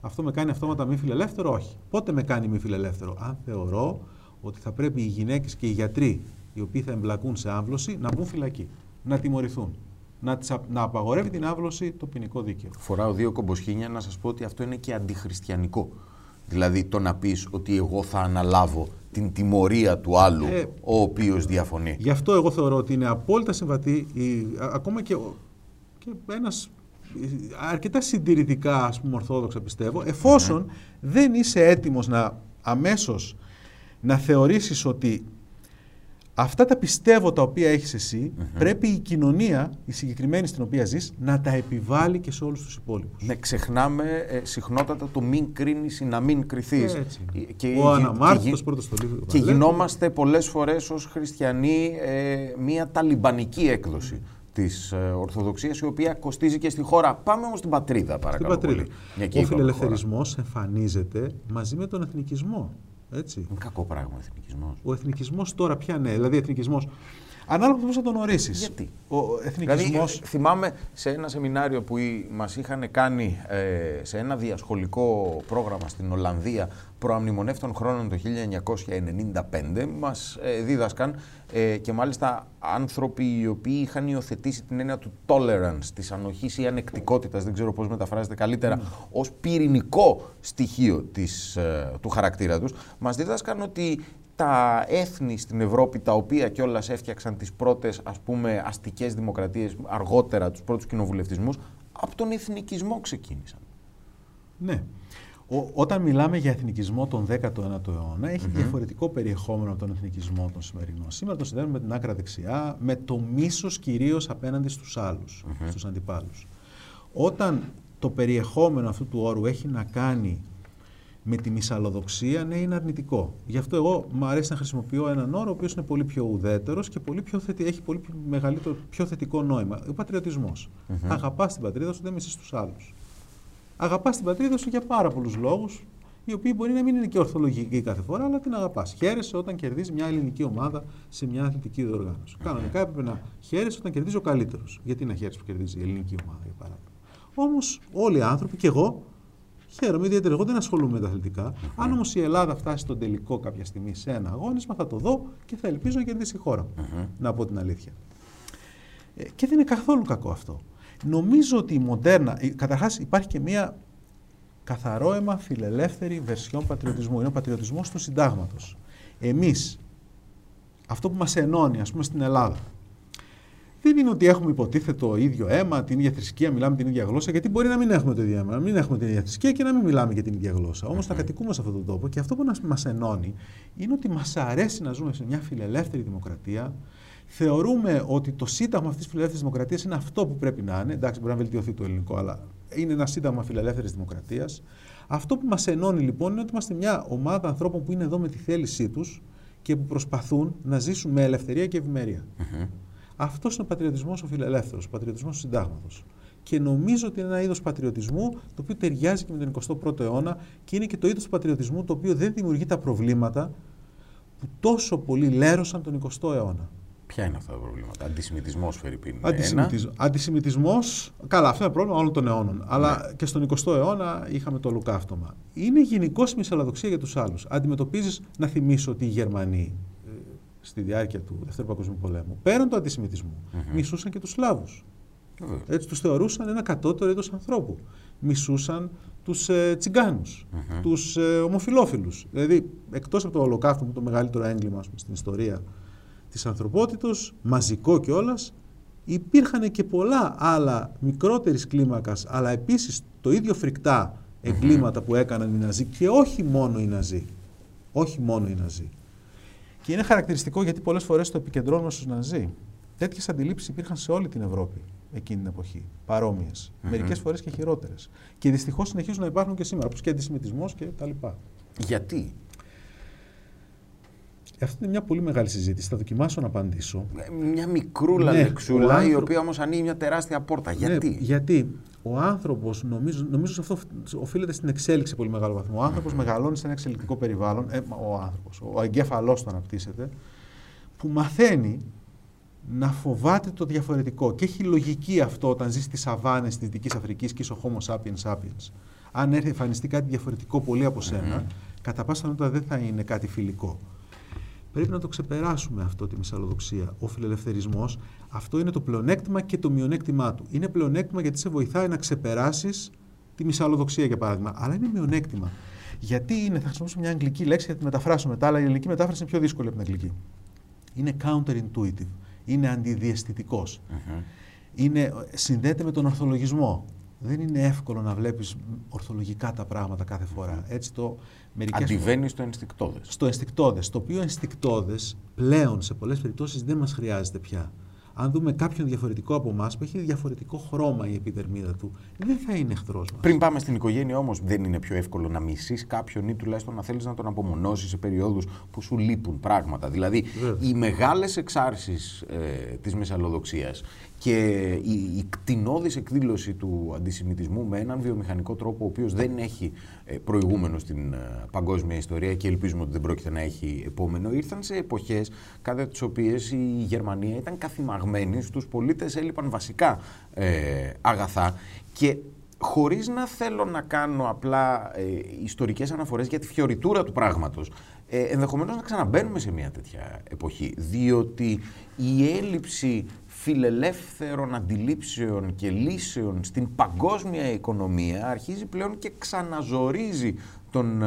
Αυτό με κάνει αυτόματα μη φιλελεύθερο, όχι. Πότε με κάνει μη φιλελεύθερο, αν θεωρώ ότι θα πρέπει οι γυναίκες και οι γιατροί οι οποίοι θα εμπλακούν σε άμβλωση να μπουν φυλακή, να τιμωρηθούν. Να, τις, α- να απαγορεύει την άμβλωση το ποινικό δίκαιο. Φοράω δύο κομποσχήνια να σας πω ότι αυτό είναι και αντιχριστιανικό. Δηλαδή το να πεις ότι εγώ θα αναλάβω την τιμωρία του άλλου Ε, ο οποίος διαφωνεί. Γι' αυτό εγώ θεωρώ ότι είναι απόλυτα συμβατή, η, α- ακόμα και, ο- και ένας ε, αρκετά συντηρητικά ας πούμε ορθόδοξα πιστεύω, εφόσον δεν είσαι έτοιμος να αμέσως να θεωρήσεις ότι Αυτά τα πιστεύω τα οποία έχεις εσύ, πρέπει η κοινωνία, η συγκεκριμένη στην οποία ζεις, να τα επιβάλλει και σε όλους τους υπόλοιπους. Ναι, ξεχνάμε ε, συχνότατα το μην κρίνεις ή να μην κρυθείς. Έτσι. Και, Ο Αναμάρτητος και, γι- πρώτος στο λίγο. και γινόμαστε πολλές φορές ως χριστιανοί ε, μια ταλιμπανική έκδοση της ε, Ορθοδοξίας η οποία κοστίζει και στη χώρα. Πάμε όμως στην πατρίδα Στην παρακαλώ πατρίδα. πολύ. Μια και Ο είπαμε χώρα. φιλελευθερισμός εμφανίζεται μαζί με τον εθνικισμό. Έτσι. Είναι κακό πράγμα ο εθνικισμός. Ο εθνικισμός τώρα πια ναι, δηλαδή εθνικισμός. Ανάλογα με πώς θα τον ορίσεις. Γιατί; Ο εθνικισμός... Δηλαδή, θυμάμαι σε ένα σεμινάριο που οι- μας είχαν κάνει ε, σε ένα διασχολικό πρόγραμμα στην Ολλανδία προαμνημονεύτων χρόνων το 1995, μας ε, δίδασκαν ε, και μάλιστα άνθρωποι οι οποίοι είχαν υιοθετήσει την έννοια του tolerance, της ανοχής ή ανεκτικότητας, δεν ξέρω πώς μεταφράζεται καλύτερα, ως πυρηνικό στοιχείο της, ε, του χαρακτήρα τους, μας δίδασκαν ότι τα έθνη στην Ευρώπη, τα οποία κιόλας έφτιαξαν τις πρώτες ας πούμε αστικές δημοκρατίες, αργότερα τους πρώτους κοινοβουλευτισμούς, από τον εθνικισμό ξεκίνησαν. Ναι. Ο, όταν μιλάμε για εθνικισμό τον 19ο αιώνα, έχει διαφορετικό περιεχόμενο από τον εθνικισμό των σημερινών. Σήμερα τον συνδέουμε με την άκρα δεξιά, με το μίσος κυρίως απέναντι στους άλλους, στους αντιπάλους. Όταν το περιεχόμενο αυτού του όρου έχει να κάνει με τη μυσαλλοδοξία, ναι, είναι αρνητικό. Γι' αυτό εγώ μου αρέσει να χρησιμοποιώ έναν όρο ο οποίος είναι πολύ πιο ουδέτερος και πολύ πιο θετι... έχει πολύ πιο μεγαλύτερο, πιο θετικό νόημα. Ο πατριωτισμός. Αγαπάς την πατρίδα σου, δεν μισείς τους άλλους. Αγαπάς την πατρίδα σου για πάρα πολλούς λόγους, οι οποίοι μπορεί να μην είναι και ορθολογικοί κάθε φορά, αλλά την αγαπάς. Χαίρεσαι όταν κερδίζει μια ελληνική ομάδα σε μια αθλητική διοργάνωση. Κανονικά έπρεπε να χαίρεσαι όταν κερδίζει ο καλύτερος. Γιατί να χαίρεσαι που κερδίζει η ελληνική ομάδα, για παράδειγμα. Όμως όλοι οι άνθρωποι, και εγώ, χαίρομαι ιδιαίτερα. Εγώ δεν ασχολούμαι με τα αθλητικά. Αν όμως η Ελλάδα φτάσει στον τελικό κάποια στιγμή σε ένα αγώνισμα, θα το δω και θα ελπίζω να κερδίσει η χώρα μου. Να πω την αλήθεια. Ε, και δεν είναι καθόλου κακό αυτό. Νομίζω ότι η μοντέρνα, καταρχάς υπάρχει και μία καθαρόαιμα φιλελεύθερη βερσιόν πατριωτισμού. Είναι ο πατριωτισμός του συντάγματος. Εμείς, αυτό που μας ενώνει, ας πούμε, στην Ελλάδα, δεν είναι ότι έχουμε υποτίθετο το ίδιο αίμα, την ίδια θρησκεία, μιλάμε την ίδια γλώσσα, γιατί μπορεί να μην έχουμε το ίδιο αίμα, να μην έχουμε την ίδια θρησκεία και να μην μιλάμε για την ίδια γλώσσα. Όμως θα κατοικούμε σε αυτόν τον τόπο και αυτό που μας ενώνει είναι ότι μας αρέσει να ζούμε σε μια φιλελεύθερη δημοκρατία. Θεωρούμε ότι το σύνταγμα αυτής της φιλελεύθερης δημοκρατίας είναι αυτό που πρέπει να είναι. Εντάξει, μπορεί να βελτιωθεί το ελληνικό, αλλά είναι ένα σύνταγμα φιλελεύθερης δημοκρατίας. Αυτό που μας ενώνει λοιπόν είναι ότι είμαστε μια ομάδα ανθρώπων που είναι εδώ με τη θέλησή τους και που προσπαθούν να ζήσουν με ελευθερία και ευημερία. Αυτός είναι ο πατριωτισμός ο φιλελεύθερος, ο πατριωτισμός του συντάγματος. Και νομίζω ότι είναι ένα είδος πατριωτισμού το οποίο ταιριάζει και με τον 21ο αιώνα και είναι και το είδος πατριωτισμού το οποίο δεν δημιουργεί τα προβλήματα που τόσο πολύ λέρωσαν τον 20ο αιώνα. Ποια είναι αυτά τα προβλήματα; Αντισημιτισμός, Φερρυπίν. Αντισημιτισ... Αντισημιτισμός. Καλά, αυτό είναι πρόβλημα όλων των αιώνων. Αλλά και στον 20ο αιώνα είχαμε το λουκαύτωμα. Είναι γενικώς η μυσαλλοδοξία για τους άλλους. Αντιμετωπίζεις, να θυμίσω ότι οι Γερμανοί ε, στη διάρκεια του Δεύτερου Παγκοσμίου Πολέμου, πέραν του αντισημιτισμού, Μμμ. μισούσαν και τους Σλάβους. Βεβαίως. Έτσι τους θεωρούσαν ένα κατώτερο είδος ανθρώπου. Μισούσαν τους ε, τσιγκάνους, Μμμ. τους ε, ομοφυλόφιλου. Δηλαδή, εκτός από το Ολοκαύτωμα, το μεγαλύτερο έγκλημα ας πούμε, στην ιστορία της ανθρωπότητα, μαζικό κιόλας, υπήρχαν και πολλά άλλα μικρότερης κλίμακας, αλλά επίσης το ίδιο φρικτά εγκλήματα που έκαναν οι Ναζί και όχι μόνο οι Ναζί. Όχι μόνο οι Ναζί. Και είναι χαρακτηριστικό γιατί πολλές φορές το επικεντρώνουμε στους Ναζί. Τέτοιες αντιλήψεις υπήρχαν σε όλη την Ευρώπη εκείνη την εποχή. Παρόμοιες. Μμμ. Μερικές φορές και χειρότερες. Και δυστυχώς συνεχίζουν να υπάρχουν και σήμερα, όπως και αντισημιτισμός και τα λοιπά. Γιατί; Αυτή είναι μια πολύ μεγάλη συζήτηση. Θα δοκιμάσω να απαντήσω. Ε, Μια μικρούλα Ναι, λεξούλα, ο η άνθρω- οποία όμως ανοίγει μια τεράστια πόρτα. Γιατί. Ναι, γιατί; ο άνθρωπος, νομίζω, νομίζω σε αυτό οφείλεται στην εξέλιξη σε πολύ μεγάλο βαθμό. Ο άνθρωπος μεγαλώνει σε ένα εξελικτικό περιβάλλον. Ε, μα, ο άνθρωπος, ο εγκέφαλός του αναπτύσσεται, που μαθαίνει να φοβάται το διαφορετικό. Και έχει λογική αυτό όταν ζει στις σαβάνες της Δυτικής Αφρικής και είσαι ο Homo sapiens sapiens. Αν έρθει εμφανιστεί κάτι διαφορετικό πολύ από σένα, Μμμ. κατά πάσα πιθανότητα δεν θα είναι κάτι φιλικό. Πρέπει να το ξεπεράσουμε αυτό τη μυσαλλοδοξία. Ο φιλελευθερισμός, αυτό είναι το πλεονέκτημα και το μειονέκτημά του. Είναι πλεονέκτημα γιατί σε βοηθάει να ξεπεράσεις τη μυσαλλοδοξία, για παράδειγμα. Αλλά είναι μειονέκτημα. Γιατί είναι, θα χρησιμοποιήσω μια αγγλική λέξη για να τη μεταφράσω μετά, αλλά η ελληνική μετάφραση είναι πιο δύσκολη από την αγγλική. Είναι counterintuitive. Είναι αντιδιαισθητικός. Μμμ. Είναι, συνδέεται με τον ορθολογισμό. Δεν είναι εύκολο να βλέπεις ορθολογικά τα πράγματα κάθε φορά. Έτσι το μερικές Αντιβαίνει στο ενστικτόδες. Στο ενστικτόδες, το οποίο ενστικτόδες πλέον σε πολλές περιπτώσεις δεν μας χρειάζεται πια αν δούμε κάποιον διαφορετικό από εμάς που έχει διαφορετικό χρώμα η επιδερμίδα του, δεν θα είναι εχθρός μας. Πριν πάμε στην οικογένεια όμως, δεν είναι πιο εύκολο να μισείς κάποιον ή τουλάχιστον να θέλεις να τον απομονώσεις σε περιόδους που σου λείπουν πράγματα. Δηλαδή, οι μεγάλες εξάρσεις ε, της μεσαλλοδοξίας και η, η κτηνώδης εκδήλωση του αντισημιτισμού με έναν βιομηχανικό τρόπο ο οποίος δεν έχει ε, προηγούμενο στην ε, παγκόσμια ιστορία και ελπίζουμε ότι δεν πρόκειται να έχει επόμενο, ήρθαν σε εποχές κατά τις οποίες η Γερμανία ήταν καθημαγμένη, στους πολίτες έλειπαν βασικά ε, αγαθά και χωρίς να θέλω να κάνω απλά ε, ιστορικές αναφορές για τη φιωριτούρα του πράγματος, ε, ενδεχομένως να ξαναμπαίνουμε σε μια τέτοια εποχή, διότι η έλλειψη φιλελεύθερων αντιλήψεων και λύσεων στην παγκόσμια οικονομία αρχίζει πλέον και ξαναζορίζει τον ε,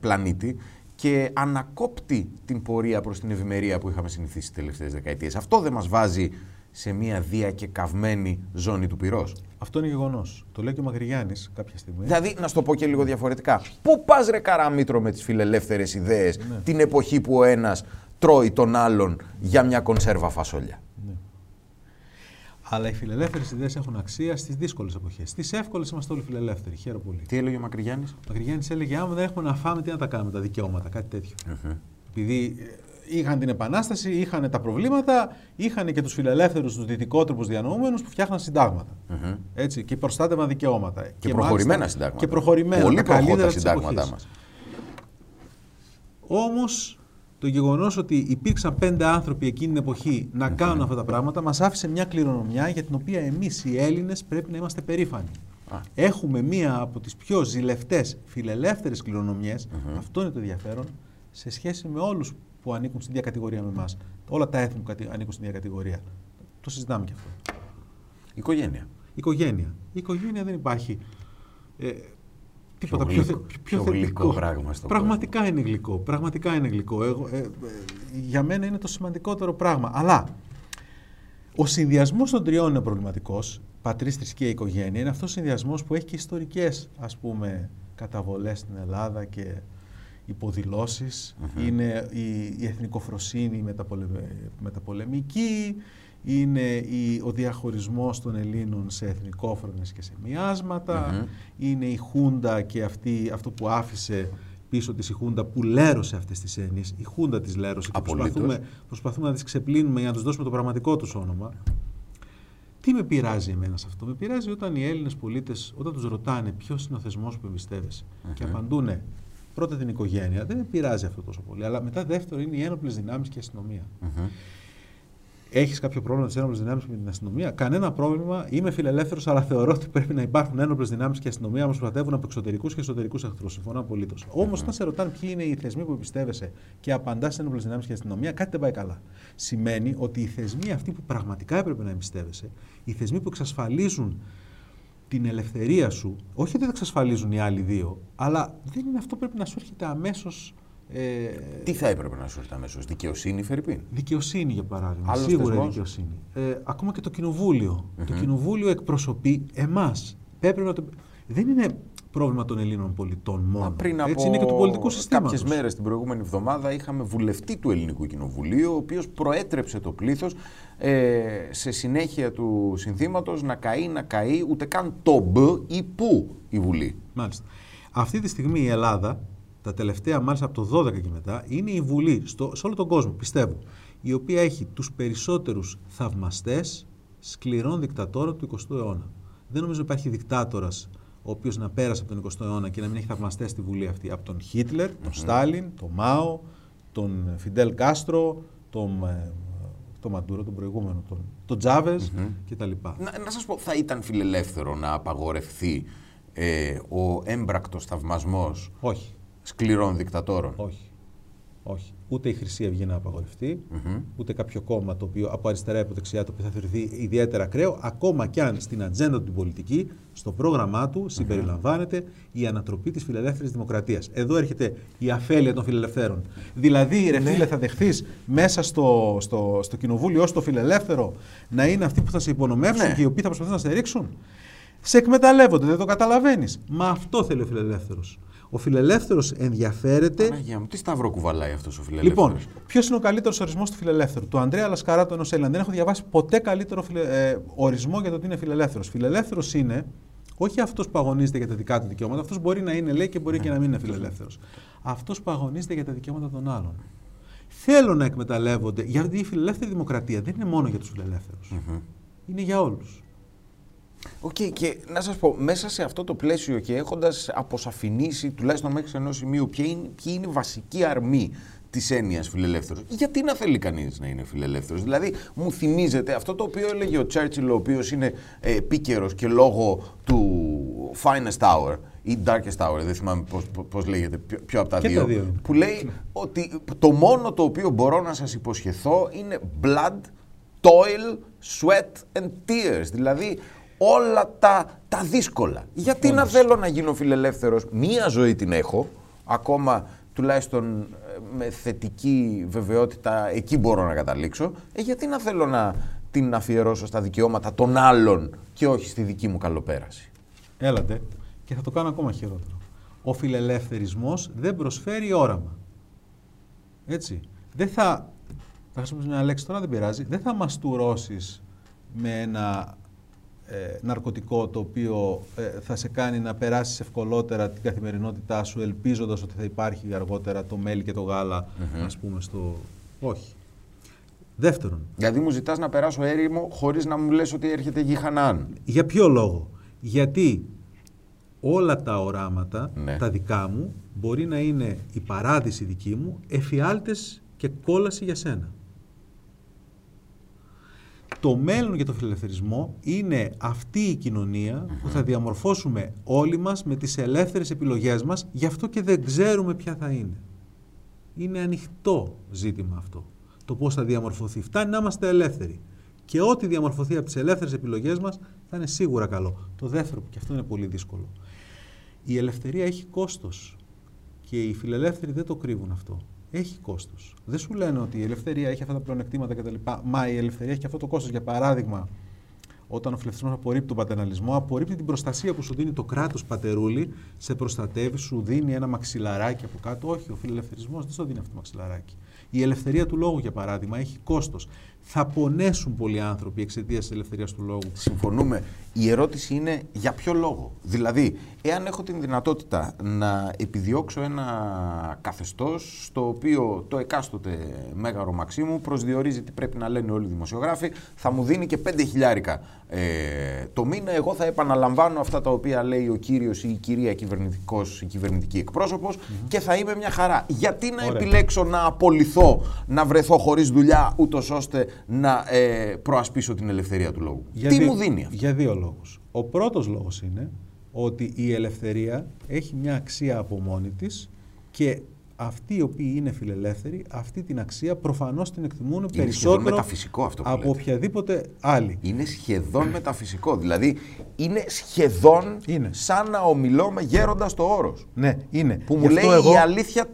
πλανήτη και ανακόπτει την πορεία προς την ευημερία που είχαμε συνηθίσει τις τελευταίες δεκαετίες. Αυτό δεν μας βάζει σε μια διακεκαυμένη ζώνη του πυρός. Αυτό είναι γεγονός. Το λέει και ο Μακρυγιάννης κάποια στιγμή. Δηλαδή, να σου το πω και λίγο διαφορετικά. Πού πας ρε καραμίτρο με τις φιλελεύθερες ιδέες ναι. την εποχή που ο ένας τρώει τον άλλον για μια κονσέρβα φασόλια; Αλλά οι φιλελεύθερες ιδέες έχουν αξία στις δύσκολες εποχές. Στις εύκολες είμαστε όλοι φιλελεύθεροι. Χαίρομαι πολύ. Τι έλεγε ο Μακρυγιάννης; Ο Μακρυγιάννης έλεγε: Άμα δεν έχουμε να φάμε, τι να τα κάνουμε τα δικαιώματα, κάτι τέτοιο. Uh-huh. Επειδή ε, είχαν την Επανάσταση, είχαν τα προβλήματα, είχαν και τους φιλελεύθερους, τους δυτικότροπους διανοούμενους που φτιάχναν συντάγματα. Uh-huh. Έτσι, και προστάτευαν δικαιώματα. Και, και προχωρημένα συντάγματα. Και προχωρημένα. Πολύ τα συντάγματά μας. Όμως το γεγονός ότι υπήρξαν πέντε άνθρωποι εκείνη την εποχή να κάνουν αυτά τα πράγματα μας άφησε μια κληρονομιά για την οποία εμείς οι Έλληνες πρέπει να είμαστε περήφανοι. Έχουμε μία από τις πιο ζηλευτές φιλελεύθερες κληρονομιές, αυτό είναι το ενδιαφέρον, σε σχέση με όλους που ανήκουν στην ίδια κατηγορία με εμάς. Όλα τα έθνη που ανήκουν στην ίδια κατηγορία. Το συζητάμε και αυτό. Οικογένεια. Οικογένεια. Η οικογένεια δεν υπάρχει. Ε, Τίποτα πιο, πιο, πιο, πιο γλυκό πράγμα στο Πραγματικά κόσμο. είναι γλυκό. Πραγματικά είναι γλυκό. Εγώ, ε, ε, για μένα είναι το σημαντικότερο πράγμα. Αλλά ο συνδυασμός των τριών είναι προβληματικός. Πατρί, θρησκεία, οικογένεια. Είναι αυτός ο συνδυασμός που έχει και ιστορικές καταβολές στην Ελλάδα και υποδηλώσεις. Mm-hmm. Είναι η, η εθνικοφροσύνη μεταπολεμική είναι η, ο διαχωρισμός των Ελλήνων σε εθνικόφρονες και σε μοιάσματα, είναι η Χούντα και αυτή, αυτό που άφησε πίσω της η Χούντα που λέρωσε αυτές τις έννοιες, η Χούντα της λέρωσε και προσπαθούμε, προσπαθούμε να τις ξεπλύνουμε για να τους δώσουμε το πραγματικό τους όνομα. Τι με πειράζει εμένα σε αυτό; Με πειράζει όταν οι Έλληνες πολίτες, όταν τους ρωτάνε ποιος είναι ο θεσμός που εμπιστεύεσαι και απαντούν πρώτα την οικογένεια, δεν με πειράζει αυτό τόσο πολύ. Αλλά μετά δεύτερο είναι οι ένοπλες δυνάμεις και η αστυνομία. Έχεις κάποιο πρόβλημα με τις ένοπλες δυνάμεις με την αστυνομία; Κανένα πρόβλημα. Είμαι φιλελεύθερος, αλλά θεωρώ ότι πρέπει να υπάρχουν ένοπλες δυνάμεις και αστυνομία που προστατεύουν από εξωτερικούς και εσωτερικούς εχθρούς. Συμφωνώ απολύτως. Όμως, όταν σε ρωτάνε ποιοι είναι οι θεσμοί που εμπιστεύεσαι και απαντάς σε ένοπλες δυνάμεις και αστυνομία, κάτι δεν πάει καλά. Σημαίνει ότι οι θεσμοί αυτοί που πραγματικά έπρεπε να εμπιστεύεσαι, οι θεσμοί που εξασφαλίζουν την ελευθερία σου, όχι ότι δεν εξασφαλίζουν οι άλλοι δύο, αλλά δεν είναι αυτό που πρέπει να σου έρχεται αμέσως ε, Τι θα έπρεπε να σου έρθει αμέσως, Δικαιοσύνη, Φερρυπίν; Δικαιοσύνη, για παράδειγμα. Άλλος Σίγουρα θεσμός. δικαιοσύνη. Ε, ακόμα και το κοινοβουλιο Το κοινοβούλιο εκπροσωπεί εμάς. Το... Δεν είναι πρόβλημα των Ελλήνων πολιτών μόνο. Μα πριν Έτσι είναι και του πολιτικού συστήματος. Κάποιε μέρες την προηγούμενη εβδομάδα είχαμε βουλευτή του Ελληνικού Κοινοβουλίου, ο οποίος προέτρεψε το πλήθος ε, σε συνέχεια του συνθήματος να καεί, να καεί, ούτε καν το μπ ή που η Βουλή. Μάλιστα. Αυτή τη στιγμή η Ελλάδα τα τελευταία μάλιστα από το 12 και μετά, είναι η Βουλή στο, σε όλο τον κόσμο, πιστεύω, η οποία έχει τους περισσότερους θαυμαστές σκληρών δικτατόρων του 20ου αιώνα. Δεν νομίζω υπάρχει δικτάτορας ο οποίος να πέρασε από τον 20ο αιώνα και να μην έχει θαυμαστές στη Βουλή αυτή. Από τον Χίτλερ, τον Στάλιν, τον Μάο, τον Φιντέλ Κάστρο, τον, ε, τον Μαντούρο, τον προηγούμενο, τον, τον Τζάβες mm-hmm. κτλ. Να, να σας πω, θα ήταν φιλελεύθερο να απαγορευθεί ε, ο έμπρακτος θαυμασμός Όχι σκληρών δικτατόρων; Όχι. Όχι. Ούτε η Χρυσή Αυγή να απαγορευτεί, ούτε κάποιο κόμμα το οποίο από αριστερά ή από δεξιά το οποίο θα θεωρηθεί ιδιαίτερα ακραίο, ακόμα κι αν στην ατζέντα του πολιτική, στο πρόγραμμά του συμπεριλαμβάνεται η ανατροπή της φιλελεύθερης δημοκρατίας. Εδώ έρχεται η αφέλεια των φιλελευθέρων. Δηλαδή, ρε ναι. φίλε, θα δεχθείς μέσα στο, στο, στο κοινοβούλιο ως το φιλελεύθερο να είναι αυτοί που θα σε υπονομεύσουν ναι. και οι οποίοι θα προσπαθούν να σε ρίξουν. Σε εκμεταλλεύονται, δεν το καταλαβαίνεις. Μα αυτό θέλει ο φιλελεύθερος. Ο φιλελεύθερος ενδιαφέρεται. Παναγία μου, τι σταυρό κουβαλάει αυτός ο φιλελεύθερος; Λοιπόν, ποιος είναι ο καλύτερος ορισμός του φιλελεύθερου; Του Ανδρέα Λασκαράτου ενός Έλληνα. Δεν έχω διαβάσει ποτέ καλύτερο φιλε... ε, ορισμό για το τι είναι φιλελεύθερος. Φιλελεύθερος είναι όχι αυτός που αγωνίζεται για τα δικά του δικαιώματα. Αυτός μπορεί να είναι, λέει, και μπορεί και να μην είναι φιλελεύθερος. Αυτός που αγωνίζεται για τα δικαιώματα των άλλων. Θέλω να εκμεταλλεύονται. Γιατί η φιλελεύθερη δημοκρατία δεν είναι μόνο για τους φιλελεύθερους. Είναι για όλους. Οκ, και να σας πω, μέσα σε αυτό το πλαίσιο και έχοντας αποσαφηνίσει τουλάχιστον μέχρι ενός σημείου ποια είναι, ποιοι είναι οι βασικοί αρμοί της έννοιας φιλελεύθερο. Γιατί να θέλει κανείς να είναι φιλελεύθερος; Δηλαδή, μου θυμίζεται αυτό το οποίο έλεγε ο Τσέρτσιλ, ο οποίος είναι ε, επίκαιρος και λόγω του Finest Hour ή Darkest Hour, δεν θυμάμαι πώς, λέγεται, ποιο, από τα δύο, δύο, που λέει ότι το μόνο το οποίο μπορώ να σας υποσχεθώ είναι blood, toil, sweat and tears. Δηλαδή, όλα τα, τα δύσκολα. Γιατί να θέλω να γίνω φιλελεύθερος, μία ζωή την έχω, ακόμα τουλάχιστον ε, με θετική βεβαιότητα εκεί μπορώ να καταλήξω, ε, γιατί να θέλω να την αφιερώσω στα δικαιώματα των άλλων και όχι στη δική μου καλοπέραση; Έλατε και θα το κάνω ακόμα χειρότερο. Ο φιλελεύθερισμός δεν προσφέρει όραμα. Έτσι. Δεν θα, θα χρησιμοποιήσω μια λέξη τώρα, δεν πειράζει, δεν θα μαστουρώσεις με ένα ε, ναρκωτικό το οποίο ε, θα σε κάνει να περάσεις ευκολότερα την καθημερινότητά σου ελπίζοντας ότι θα υπάρχει αργότερα το μέλι και το γάλα ας πούμε στο... Όχι. Δεύτερον. Γιατί μου ζητάς να περάσω έρημο χωρίς να μου λες ότι έρχεται γη Χανάν. Για ποιο λόγο; Γιατί όλα τα οράματα, Ναι. τα δικά μου, μπορεί να είναι η παράδειση δική μου, εφιάλτες και κόλαση για σένα. Το μέλλον για το φιλελευθερισμό είναι αυτή η κοινωνία που θα διαμορφώσουμε όλοι μας με τις ελεύθερες επιλογές μας, γι' αυτό και δεν ξέρουμε ποια θα είναι. Είναι ανοιχτό ζήτημα αυτό. Το πώς θα διαμορφωθεί. Φτάνει να είμαστε ελεύθεροι. Και ό,τι διαμορφωθεί από τις ελεύθερες επιλογές μας θα είναι σίγουρα καλό. Το δεύτερο, που και αυτό είναι πολύ δύσκολο. Η ελευθερία έχει κόστος. Και οι φιλελεύθεροι δεν το κρύβουν αυτό. Έχει κόστος. Δεν σου λένε ότι η ελευθερία έχει αυτά τα πλεονεκτήματα κτλ. Μα η ελευθερία έχει και αυτό το κόστος. Για παράδειγμα, όταν ο φιλελευθερισμός απορρίπτει τον πατερναλισμό, απορρίπτει την προστασία που σου δίνει το κράτος πατερούλη, σε προστατεύει, σου δίνει ένα μαξιλαράκι από κάτω. Όχι, ο φιλελευθερισμός δεν σου δίνει αυτό το μαξιλαράκι. Η ελευθερία του λόγου, για παράδειγμα, έχει κόστος. Θα πονέσουν πολλοί άνθρωποι εξαιτίας της ελευθερίας του λόγου. Συμφωνούμε. Η ερώτηση είναι για ποιο λόγο. Δηλαδή, εάν έχω την δυνατότητα να επιδιώξω ένα καθεστώς στο οποίο το εκάστοτε μέγαρο Μαξίμου προσδιορίζει τι πρέπει να λένε όλοι οι δημοσιογράφοι, θα μου δίνει και 5 χιλιάρικα ε, το μήνα, εγώ θα επαναλαμβάνω αυτά τα οποία λέει ο κύριος ή η κυρία κυβερνητικός, η κυβερνητική εκπρόσωπος και θα είμαι μια χαρά. Γιατί να Ωραία. επιλέξω να απολυθώ, να βρεθώ χωρίς δουλειά, ούτως ώστε να ε, προασπίσω την ελευθερία του λόγου; Για Τι δύ- μου δίνει αυτό; Για δύο λόγους. Ο πρώτος λόγος είναι ότι η ελευθερία έχει μια αξία από μόνη της και αυτοί οι οποίοι είναι φιλελεύθεροι, αυτή την αξία προφανώς την εκτιμούν σχεδόν περισσότερο μεταφυσικό αυτό που από λέτε. οποιαδήποτε άλλη. Είναι σχεδόν μεταφυσικό. Δηλαδή είναι σχεδόν Είναι. σαν να ομιλώ με γέροντας το όρος. Ναι, είναι. Που μου Γι' λέει αυτό εγώ- η αλήθεια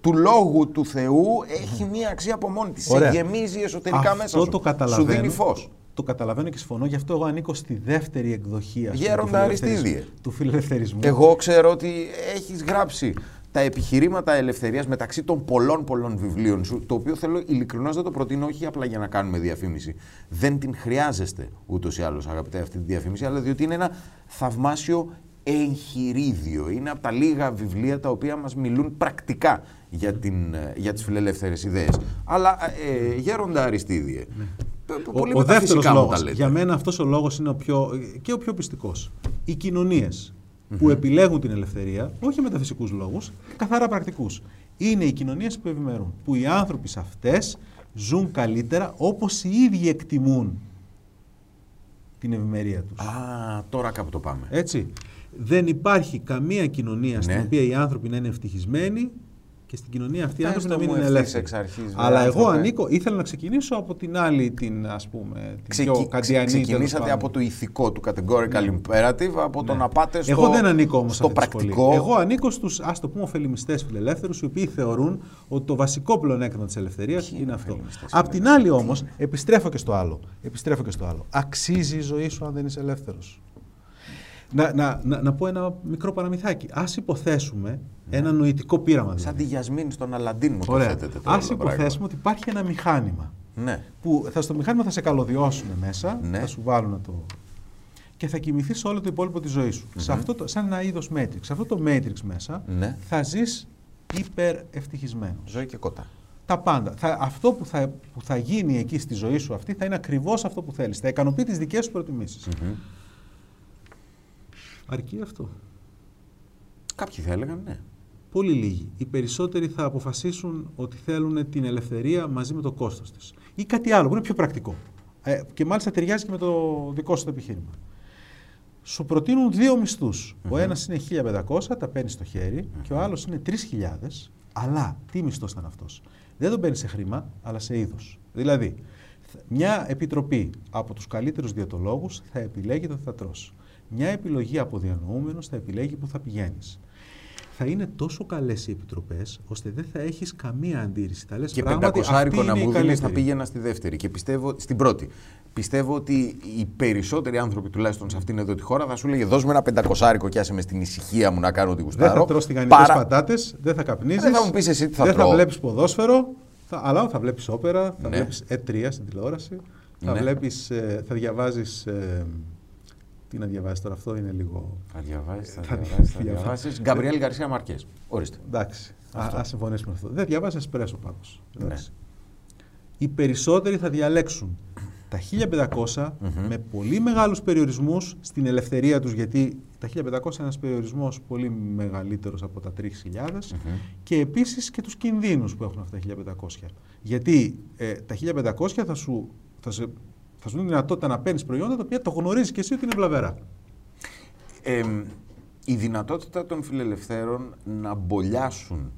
του λόγου του Θεού έχει μία αξία από μόνη της. Σε Ωραία. γεμίζει εσωτερικά Αυτό μέσα σου. το σου καταλαβαίνω. δίνει φως. Το καταλαβαίνω και συμφωνώ. Γι' αυτό εγώ ανήκω στη δεύτερη εκδοχή ας πούμε, Γέροντα του φιλελευθερισμού- Αριστίδιε. του φιλελευθερισμού. Εγώ ξέρω ότι έχεις γράψει τα επιχειρήματα ελευθερίας μεταξύ των πολλών πολλών βιβλίων σου, το οποίο θέλω ειλικρινώς δεν το προτείνω όχι απλά για να κάνουμε διαφήμιση. Δεν την χρειάζεστε ούτως ή άλλως αγαπητέ αυτή τη διαφήμιση, αλλά διότι είναι ένα θαυμάσιο εγχειρίδιο. Είναι από τα λίγα βιβλία τα οποία μας μιλούν πρακτικά για, την, ε, για τις φιλελεύθερες ιδέες. Αλλά ε, γέροντα Αριστίδιε, π- π- πολύ Ναι. ο, ο δεύτερος μεταφυσικά μου τα λόγος, λέτε. για μένα αυτός ο λόγος είναι ο πιο, και ο πιο πιστικός. Οι κοινωνίες που επιλέγουν την ελευθερία, όχι με φυσικούς λόγους, καθαρά πρακτικούς. Είναι οι κοινωνίες που ευημερούν, που οι άνθρωποι σε αυτές ζουν καλύτερα όπως οι ίδιοι εκτιμούν την ευημερία τους. Α, τώρα κάπου το πάμε. Έτσι. Δεν υπάρχει καμία κοινωνία στην Ναι. οποία οι άνθρωποι να είναι ευτυχισμένοι και στην κοινωνία αυτή οι Πες άνθρωποι το να μην μου είναι ευθύς ελεύθεροι. εξ αρχής, βρε Αλλά εγώ άνθρωπε. ανήκω, ήθελα να ξεκινήσω από την άλλη, την ας πούμε, την Ξεκι... πιο καντιανή. τέλος Ξεκινήσατε πάντων. από το ηθικό του categorical imperative, από το Ναι. να πάτε στο, Εγώ δεν ανήκω όμως σε στο αυτή τη σχολή. πρακτικό. Εγώ ανήκω στους, ας το πούμε, ωφελημιστές φιλελεύθερους, οι οποίοι θεωρούν ότι το βασικό πλεονέκτημα της ελευθερίας είναι αυτό. ωφελημιστές Απ' την άλλη όμως, επιστρέφω και στο άλλο. Επιστρέφω και στο άλλο. Αξίζει η ζωή σου αν δεν είσαι ελεύθερος. Να, να, να, να πω ένα μικρό παραμυθάκι. Α υποθέσουμε ένα νοητικό πείραμα. Σαν Δηλαδή. τη Γιασμίν στον Αλαντίν μου το Ωραία. θέτετε. το Α όλο πράγμα. υποθέσουμε ότι υπάρχει ένα μηχάνημα. Ναι. Που θα στο μηχάνημα θα σε καλωδιώσουν μέσα, Ναι. θα σου βάλουν το. και θα κοιμηθείς όλο το υπόλοιπο της ζωής σου. Σε αυτό το, σαν ένα είδος Matrix. Σε αυτό το Matrix μέσα Ναι. θα ζεις υπερευτυχισμένος. Ζωή και κότα. Τα πάντα. Θα, αυτό που θα, που θα γίνει εκεί στη ζωή σου αυτή θα είναι ακριβώς αυτό που θέλεις. Θα ικανοποιεί τις δικές σου προτιμήσεις. Αρκεί αυτό; Κάποιοι θα έλεγαν ναι. Πολύ λίγοι. Οι περισσότεροι θα αποφασίσουν ότι θέλουν την ελευθερία μαζί με το κόστος της. Ή κάτι άλλο που είναι πιο πρακτικό. Ε, και μάλιστα ταιριάζει και με το δικό σου το επιχείρημα. Σου προτείνουν δύο μισθούς. Ο ένας είναι 1500, τα παίρνεις στο χέρι, και ο άλλος είναι 3000, αλλά τι μισθός ήταν αυτός; Δεν τον παίρνεις σε χρήμα, αλλά σε είδος. Δηλαδή, θ- μια επιτροπή από τους καλύτερους διατολόγους θα επιλέγει το θα τρως. Μια επιλογή από διανοούμενους θα επιλέγει που θα πηγαίνεις. Θα είναι τόσο καλές οι επιτροπές, ώστε δεν θα έχεις καμία αντίρρηση. Θα λες Και πράγματι, πεντακοσάρικο αυτή να είναι η μου δίνεις θα καλύτερη. πήγαινα στη δεύτερη. Και πιστεύω, στην πρώτη. Πιστεύω ότι οι περισσότεροι άνθρωποι, τουλάχιστον σε αυτήν εδώ τη χώρα, θα σου λέγε δώσ' μου ένα πεντακοσάρικο και άσε με στην ησυχία μου να κάνω ό,τι Δεν γουστάρω. θα τρως τηγανιτές Παρά- πατάτες, δεν θα καπνίζεις. Δεν θα μου πεις εσύ τι θα δεν τρώω. θα βλέπεις ποδόσφαιρο, θα, αλλά θα βλέπεις όπερα, θα Ναι. βλέπεις E3 στην τηλεόραση, θα, Ναι. βλέπεις, ε, θα διαβάζεις... ε, τι να διαβάζεις τώρα, αυτό είναι λίγο... Θα διαβάσεις, θα Θα διαβάσεις. Θα διαβάσεις. διαβάσεις. Γκαμπριέλ Γκαρσία Μαρκές. Ορίστε. Εντάξει, Αυτό. ας ας συμφωνήσουμε με αυτό. Δεν διαβάζεις εσπρέσο πάντως. Ναι. Εντάξει. Οι περισσότεροι θα διαλέξουν τα 1500 με πολύ μεγάλους περιορισμούς στην ελευθερία τους, γιατί τα 1500 είναι ένας περιορισμός πολύ μεγαλύτερος από τα 3000 και επίσης και τους κινδύνους που έχουν αυτά τα 1500. Γιατί ε, τα 1500 θα σου, θα, σε, θα σου δίνουν δυνατότητα να παίρνεις προϊόντα τα οποία το γνωρίζεις και εσύ ότι είναι βλαβερά. Ε, η δυνατότητα των φιλελευθέρων να μπολιάσουν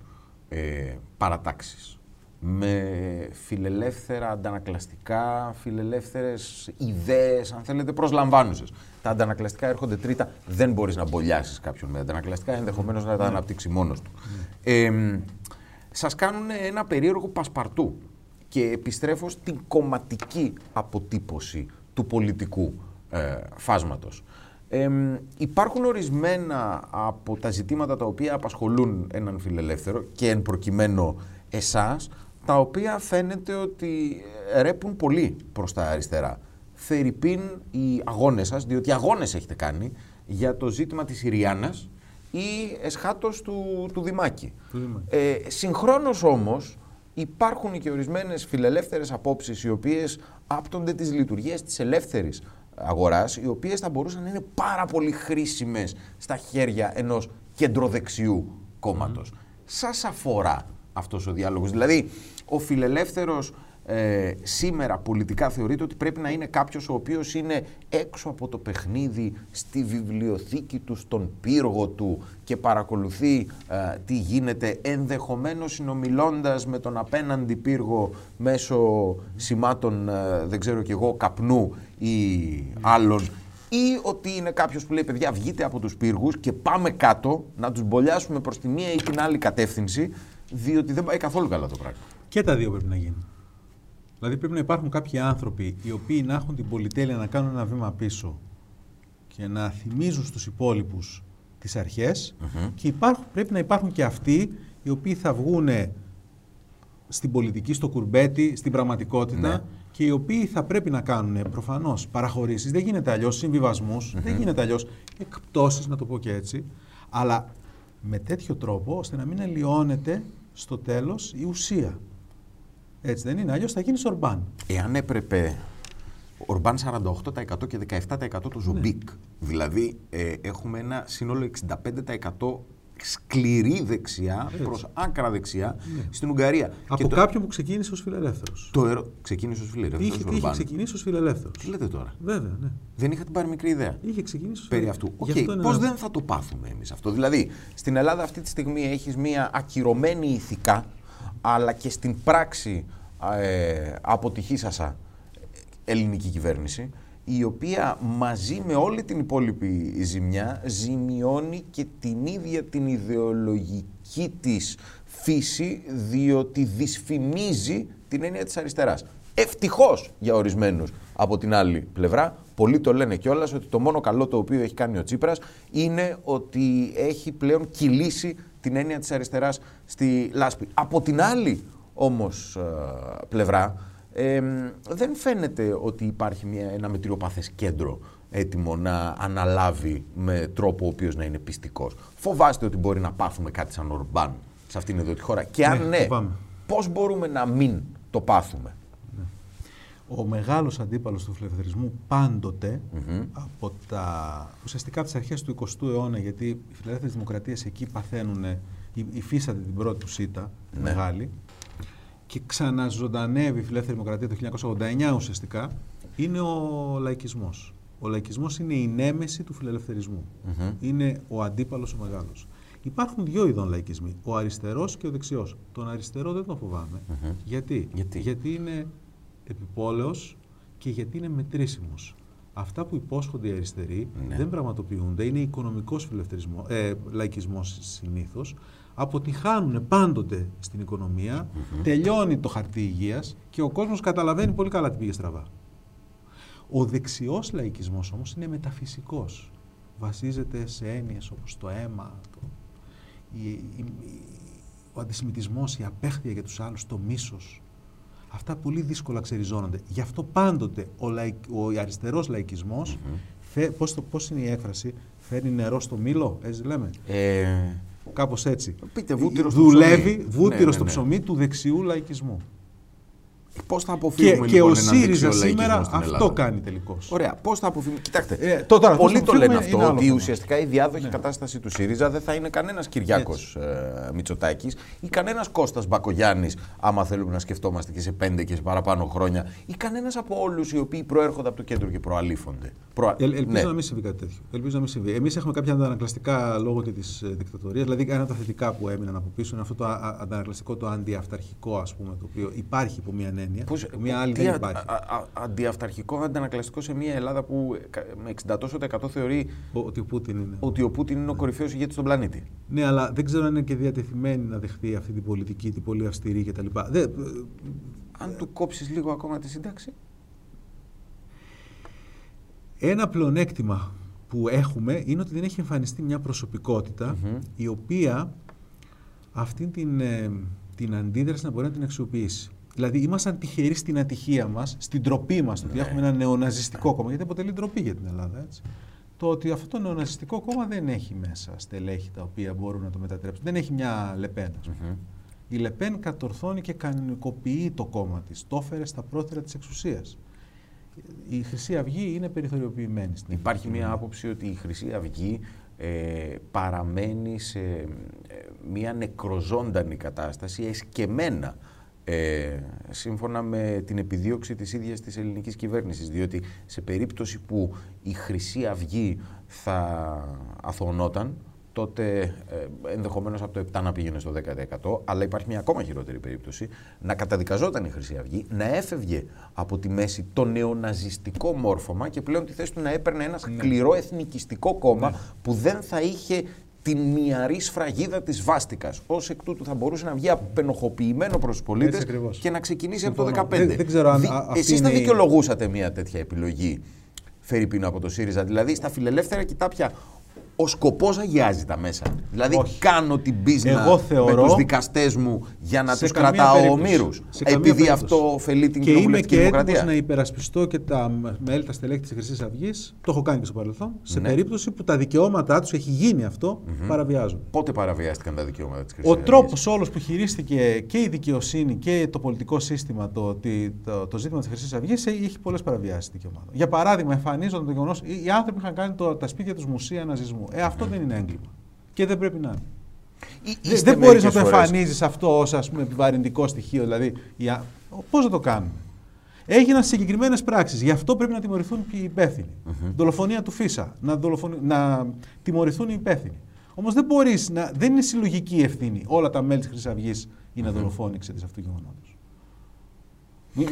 ε, παρατάξεις με φιλελεύθερα αντανακλαστικά, φιλελεύθερες ιδέες, αν θέλετε, προσλαμβάνουσες. Τα αντανακλαστικά έρχονται τρίτα, δεν μπορείς να μπολιάσεις κάποιον με αντανακλαστικά, ενδεχομένως να τα αναπτύξει μόνος του. Ε, σας κάνουν ένα περίεργο πασπαρτού και επιστρέφω στην κομματική αποτύπωση του πολιτικού ε, φάσματος. Εμ, υπάρχουν ορισμένα από τα ζητήματα τα οποία απασχολούν έναν φιλελεύθερο και εν προκειμένου εσάς, τα οποία φαίνεται ότι ρέπουν πολύ προς τα αριστερά. Φερρυπίν οι αγώνες σας, διότι αγώνες έχετε κάνει για το ζήτημα της Ιριάννας ή εσχάτως του, του Δημάκη. Του Δημάκη. Ε, συγχρόνως όμως υπάρχουν και ορισμένες φιλελεύθερες απόψεις οι οποίες άπτονται τις λειτουργίες της ελεύθερης αγοράς οι οποίες θα μπορούσαν να είναι πάρα πολύ χρήσιμες στα χέρια ενός κεντροδεξιού κόμματος. Σας αφορά αυτός ο διάλογος. Δηλαδή, ο φιλελεύθερος ε, σήμερα πολιτικά θεωρείται ότι πρέπει να είναι κάποιος ο οποίος είναι έξω από το παιχνίδι στη βιβλιοθήκη του, στον πύργο του και παρακολουθεί ε, τι γίνεται ενδεχομένως συνομιλώντας με τον απέναντι πύργο μέσω σημάτων ε, δεν ξέρω κι εγώ καπνού ή άλλων ή ότι είναι κάποιος που λέει παιδιά βγείτε από τους πύργους και πάμε κάτω να τους μπολιάσουμε προς τη μία ή την άλλη κατεύθυνση διότι δεν πάει καθόλου καλά το πράγμα. Και τα δύο πρέπει να γίνουν. Δηλαδή πρέπει να υπάρχουν κάποιοι άνθρωποι οι οποίοι να έχουν την πολυτέλεια να κάνουν ένα βήμα πίσω και να θυμίζουν στους υπόλοιπους τις αρχες και υπάρχουν, πρέπει να υπάρχουν και αυτοί οι οποίοι θα βγουν στην πολιτική, στο κουρμπέτι, στην πραγματικότητα Ναι. και οι οποίοι θα πρέπει να κάνουν προφανώς παραχωρήσεις. Δεν γίνεται αλλιώς, συμβιβασμούς, δεν γίνεται αλλιώς εκπτώσεις, να το πω και έτσι, αλλά με τέτοιο τρόπο ώστε να μην αλλοιώνεται στο τέλος η ουσία. Έτσι δεν είναι, αλλιώς θα γίνεις Ορμπάν. Εάν έπρεπε Ορμπάν 48% και 17% του Γιόμπικ. Δηλαδή ε, έχουμε ένα σύνολο 65% σκληρή δεξιά προς άκρα δεξιά στην Ουγγαρία. Από Και το, κάποιον που ξεκίνησε ως φιλελεύθερος. το ερω... Ξεκίνησε ως φιλελεύθερος Είχε, είχε Ορμπάν. ξεκινήσει ως φιλελεύθερος. Τι λέτε τώρα; Βέβαια, ναι. Δεν είχα την πάρει μικρή ιδέα; Είχε ξεκινήσει ως περί αυτού. φιλελεύθερος. Οκ, Γι' αυτό είναι πώς ένα- δεν θα το πάθουμε εμείς αυτό; Δηλαδή, στην Ελλάδα αυτή τη στιγμή έχεις μία ακυρωμένη ηθικά, αλλά και στην πράξη ε, αποτυχήσασα ελληνική κυβέρνηση, η οποία μαζί με όλη την υπόλοιπη ζημιά ζημιώνει και την ίδια την ιδεολογική της φύση, διότι δυσφημίζει την έννοια της αριστεράς. Ευτυχώς για ορισμένους από την άλλη πλευρά. Πολλοί το λένε κιόλας ότι το μόνο καλό το οποίο έχει κάνει ο Τσίπρας είναι ότι έχει πλέον κυλήσει την έννοια της αριστεράς στη λάσπη. Από την άλλη όμως ε, πλευρά δεν φαίνεται ότι υπάρχει μια, ένα μετριοπαθές κέντρο έτοιμο να αναλάβει με τρόπο ο οποίος να είναι πιστικός. Φοβάστε ότι μπορεί να πάθουμε κάτι σαν Ορμπάν σε αυτήν εδώ τη χώρα. Και αν ναι, ναι πώς μπορούμε να μην το πάθουμε; Ναι. Ο μεγάλος αντίπαλος του φιλελευθερισμού από τα, ουσιαστικά από τις αρχές του 20ου αιώνα, γιατί οι φιλελεύθερες δημοκρατίες εκεί παθαίνουν, υφίσταται την πρώτη τους ΣΥΤΑ, ναι. μεγάλη, και ξαναζωντανεύει η φιλελεύθερη δημοκρατία το 1989 ουσιαστικά, είναι ο λαϊκισμός. Ο λαϊκισμός είναι η νέμεση του φιλελευθερισμού. Είναι ο αντίπαλος ο μεγάλος. Υπάρχουν δύο ειδών λαϊκισμοί, ο αριστερός και ο δεξιός. Τον αριστερό δεν τον φοβάμαι. Γιατί; γιατί; Γιατί είναι επιπόλαιος και γιατί είναι μετρήσιμος. Αυτά που υπόσχονται οι αριστεροί ναι. δεν πραγματοποιούνται, είναι οικονομικός ε, λαϊκισμός συνήθως, αποτυχάνουν πάντοτε στην οικονομία, τελειώνει το χαρτί υγείας και ο κόσμος καταλαβαίνει πολύ καλά τι πήγε στραβά. Ο δεξιός λαϊκισμός όμως είναι μεταφυσικός. Βασίζεται σε έννοιες όπως το αίμα, το, η, ο αντισημιτισμός, η απέχθεια για τους άλλους, το μίσος. Αυτά πολύ δύσκολα ξεριζώνονται. Γι' αυτό πάντοτε ο, λαϊκ, ο αριστερός λαϊκισμός, πώς, το, πώς είναι η έκφραση, φέρνει νερό στο μήλο, έτσι λέμε; Ε... Κάπως έτσι. Πείτε βούτυρο στο Δουλεύει ψωμί. βούτυρο ναι, ναι, στο ναι. ψωμί του δεξιού λαϊκισμού. Πώς θα αποφύγουμε και, λοιπόν και ο ΣΥΡΙΖΑ σήμερα αυτό κάνει τελικώς. Ωραία. Πώς θα αποφύγουμε. Κοιτάξτε. Ε, το, τώρα, πολλοί το λένε αυτό. Ότι ουσιαστικά η διάδοχη ναι. κατάσταση του ΣΥΡΙΖΑ δεν θα είναι κανένας Κυριάκος ε, Μητσοτάκης ή κανένας Κώστας Μπακογιάννης, άμα θέλουμε να σκεφτόμαστε και σε πέντε και σε παραπάνω χρόνια, ή κανένας από όλους οι οποίοι προέρχονται από το κέντρο και προαλήφονται. Προ... Ε, ελπίζω ναι. να μην συμβεί κάτι τέτοιο. Ελπίζω να μην συμβεί. Εμείς έχουμε κάποια αντανακλαστικά λόγω και της ε, δικτατορίας. Δηλαδή, ένα από τα θετικά που έμειναν από πίσω είναι αυτό το αντανακλαστικό, το αντιαυταρχικό, ας πούμε, το οποίο υπάρχει υπό μια έννοια. Πώς, μια άλλη δεν υπάρχει. αντιαυταρχικό, αντανακλαστικό σε μια Ελλάδα που με 60 τόσο θεωρεί ότι ο Πούτιν είναι, ότι ο, Πούτιν είναι ο κορυφαίος ηγέτης στον πλανήτη. Ναι, αλλά δεν ξέρω αν είναι και διατεθειμένη να δεχθεί αυτή την πολιτική, την πολύ αυστηρή κτλ. Δεν... Αν του κόψεις λίγο ακόμα τη σύνταξη. Ένα πλεονέκτημα που έχουμε είναι ότι δεν έχει εμφανιστεί μια προσωπικότητα η οποία αυτή την, ε, την αντίδραση να μπορεί να την αξιοποιήσει. Δηλαδή, ήμασταν τυχεροί στην ατυχία μας, στην τροπή μας, ότι ναι. έχουμε ένα νεοναζιστικό κόμμα, γιατί αποτελεί ντροπή για την Ελλάδα. Έτσι. Το ότι αυτό το νεοναζιστικό κόμμα δεν έχει μέσα στελέχη τα οποία μπορούν να το μετατρέψουν. Δεν έχει μια Λεπέν. Mm-hmm. Η Λεπέν κατορθώνει και κανονικοποιεί το κόμμα της. Το έφερε στα πρώτερα της εξουσίας. Η Χρυσή Αυγή είναι περιθωριοποιημένη. Στην Υπάρχει μια άποψη ότι η Χρυσή Αυγή ε, παραμένει σε ε, μια νεκροζώντανη κατάσταση, εσκεμένα ε, σύμφωνα με την επιδίωξη της ίδιας της ελληνικής κυβέρνησης. Διότι σε περίπτωση που η Χρυσή Αυγή θα αθωνόταν, τότε ε, ενδεχομένως από το 7 να πήγαινε στο 10%, αλλά υπάρχει μια ακόμα χειρότερη περίπτωση, να καταδικαζόταν η Χρυσή Αυγή, να έφευγε από τη μέση το νεοναζιστικό μόρφωμα και πλέον τη θέση του να έπαιρνε ένα ναι. σκληρό εθνικιστικό κόμμα ναι. που δεν θα είχε την μυαρή σφραγίδα της βάστηκα. Ω εκ τούτου θα μπορούσε να βγει απενοχοποιημένο προς τους πολίτες και να ξεκινήσει από το 2015. Δεν, δεν ξέρω αν. Εσείς θα δικαιολογούσατε μια τέτοια επιλογή, Φερρυπίνο από το ΣΥΡΙΖΑ. Δηλαδή στα φιλελεύθερα κοιτάπια ο σκοπός αγιάζει τα μέσα. Δηλαδή, Όχι. κάνω την πίσνα με τους δικαστές μου για να τους κρατάω ομήρους. Επειδή αυτό ωφελεί την κοινωνική δημοκρατία. Και είμαι να υπερασπιστώ και τα μέλη, τα στελέχη της Χρυσής Αυγής, το έχω κάνει και στο παρελθόν, σε ναι. περίπτωση που τα δικαιώματά τους, έχει γίνει αυτό, mm-hmm. παραβιάζονται. Πότε παραβιάστηκαν τα δικαιώματα της Χρυσής Αυγής; Ο τρόπος όλος που χειρίστηκε και η δικαιοσύνη και το πολιτικό σύστημα το, το, το ζήτημα της Χρυσής Αυγής έχει πολλές παραβιάσεις δικαιωμάτων. Για παράδειγμα, εμφανίζονται το γεγονός οι άνθρωποι είχαν κάνει το, τα σπίτια τους μουσεία ναζισμού. Ε, αυτό δεν είναι έγκλημα. Και δεν πρέπει να είναι. δεν μπορείς να το εμφανίζεις αυτό ως επιβαρυντικό στοιχείο. Δηλαδή, πώς να το κάνουμε; Έγιναν συγκεκριμένες πράξεις. Γι' αυτό πρέπει να τιμωρηθούν οι υπεύθυνοι. Mm-hmm. Δολοφονία του Φίσα. Να, δολοφονη... να τιμωρηθούν οι υπεύθυνοι. Όμως δεν μπορείς να. Δεν είναι συλλογική ευθύνη όλα τα μέλη της Χρυσής Αυγής είναι mm-hmm. δολοφόνοι εξαιτία αυτού του γεγονότος.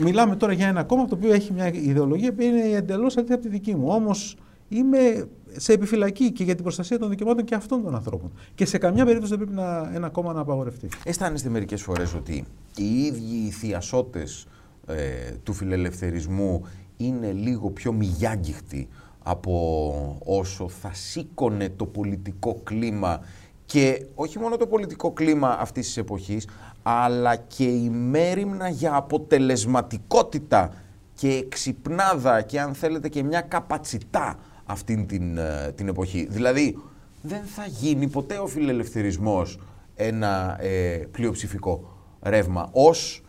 Μιλάμε τώρα για ένα κόμμα το οποίο έχει μια ιδεολογία που είναι εντελώς αντίθετη από τη δική μου. Όμως είμαι σε επιφυλακή και για την προστασία των δικαιωμάτων και αυτών των ανθρώπων. Και σε καμιά περίπτωση δεν πρέπει να, ένα κόμμα να απαγορευτεί. Αισθάνεστε μερικές φορές ότι οι ίδιοι οι θειασότες ε, του φιλελευθερισμού είναι λίγο πιο μηγιάγγιχτη από όσο θα σήκωνε το πολιτικό κλίμα και όχι μόνο το πολιτικό κλίμα αυτής της εποχής, αλλά και η μέρημνα για αποτελεσματικότητα και εξυπνάδα και αν θέλετε και μια καπατσιτά αυτήν την, ε, την εποχή. Δηλαδή, δεν θα γίνει ποτέ ο φιλελευθερισμός ένα ε, πλειοψηφικό ρεύμα ως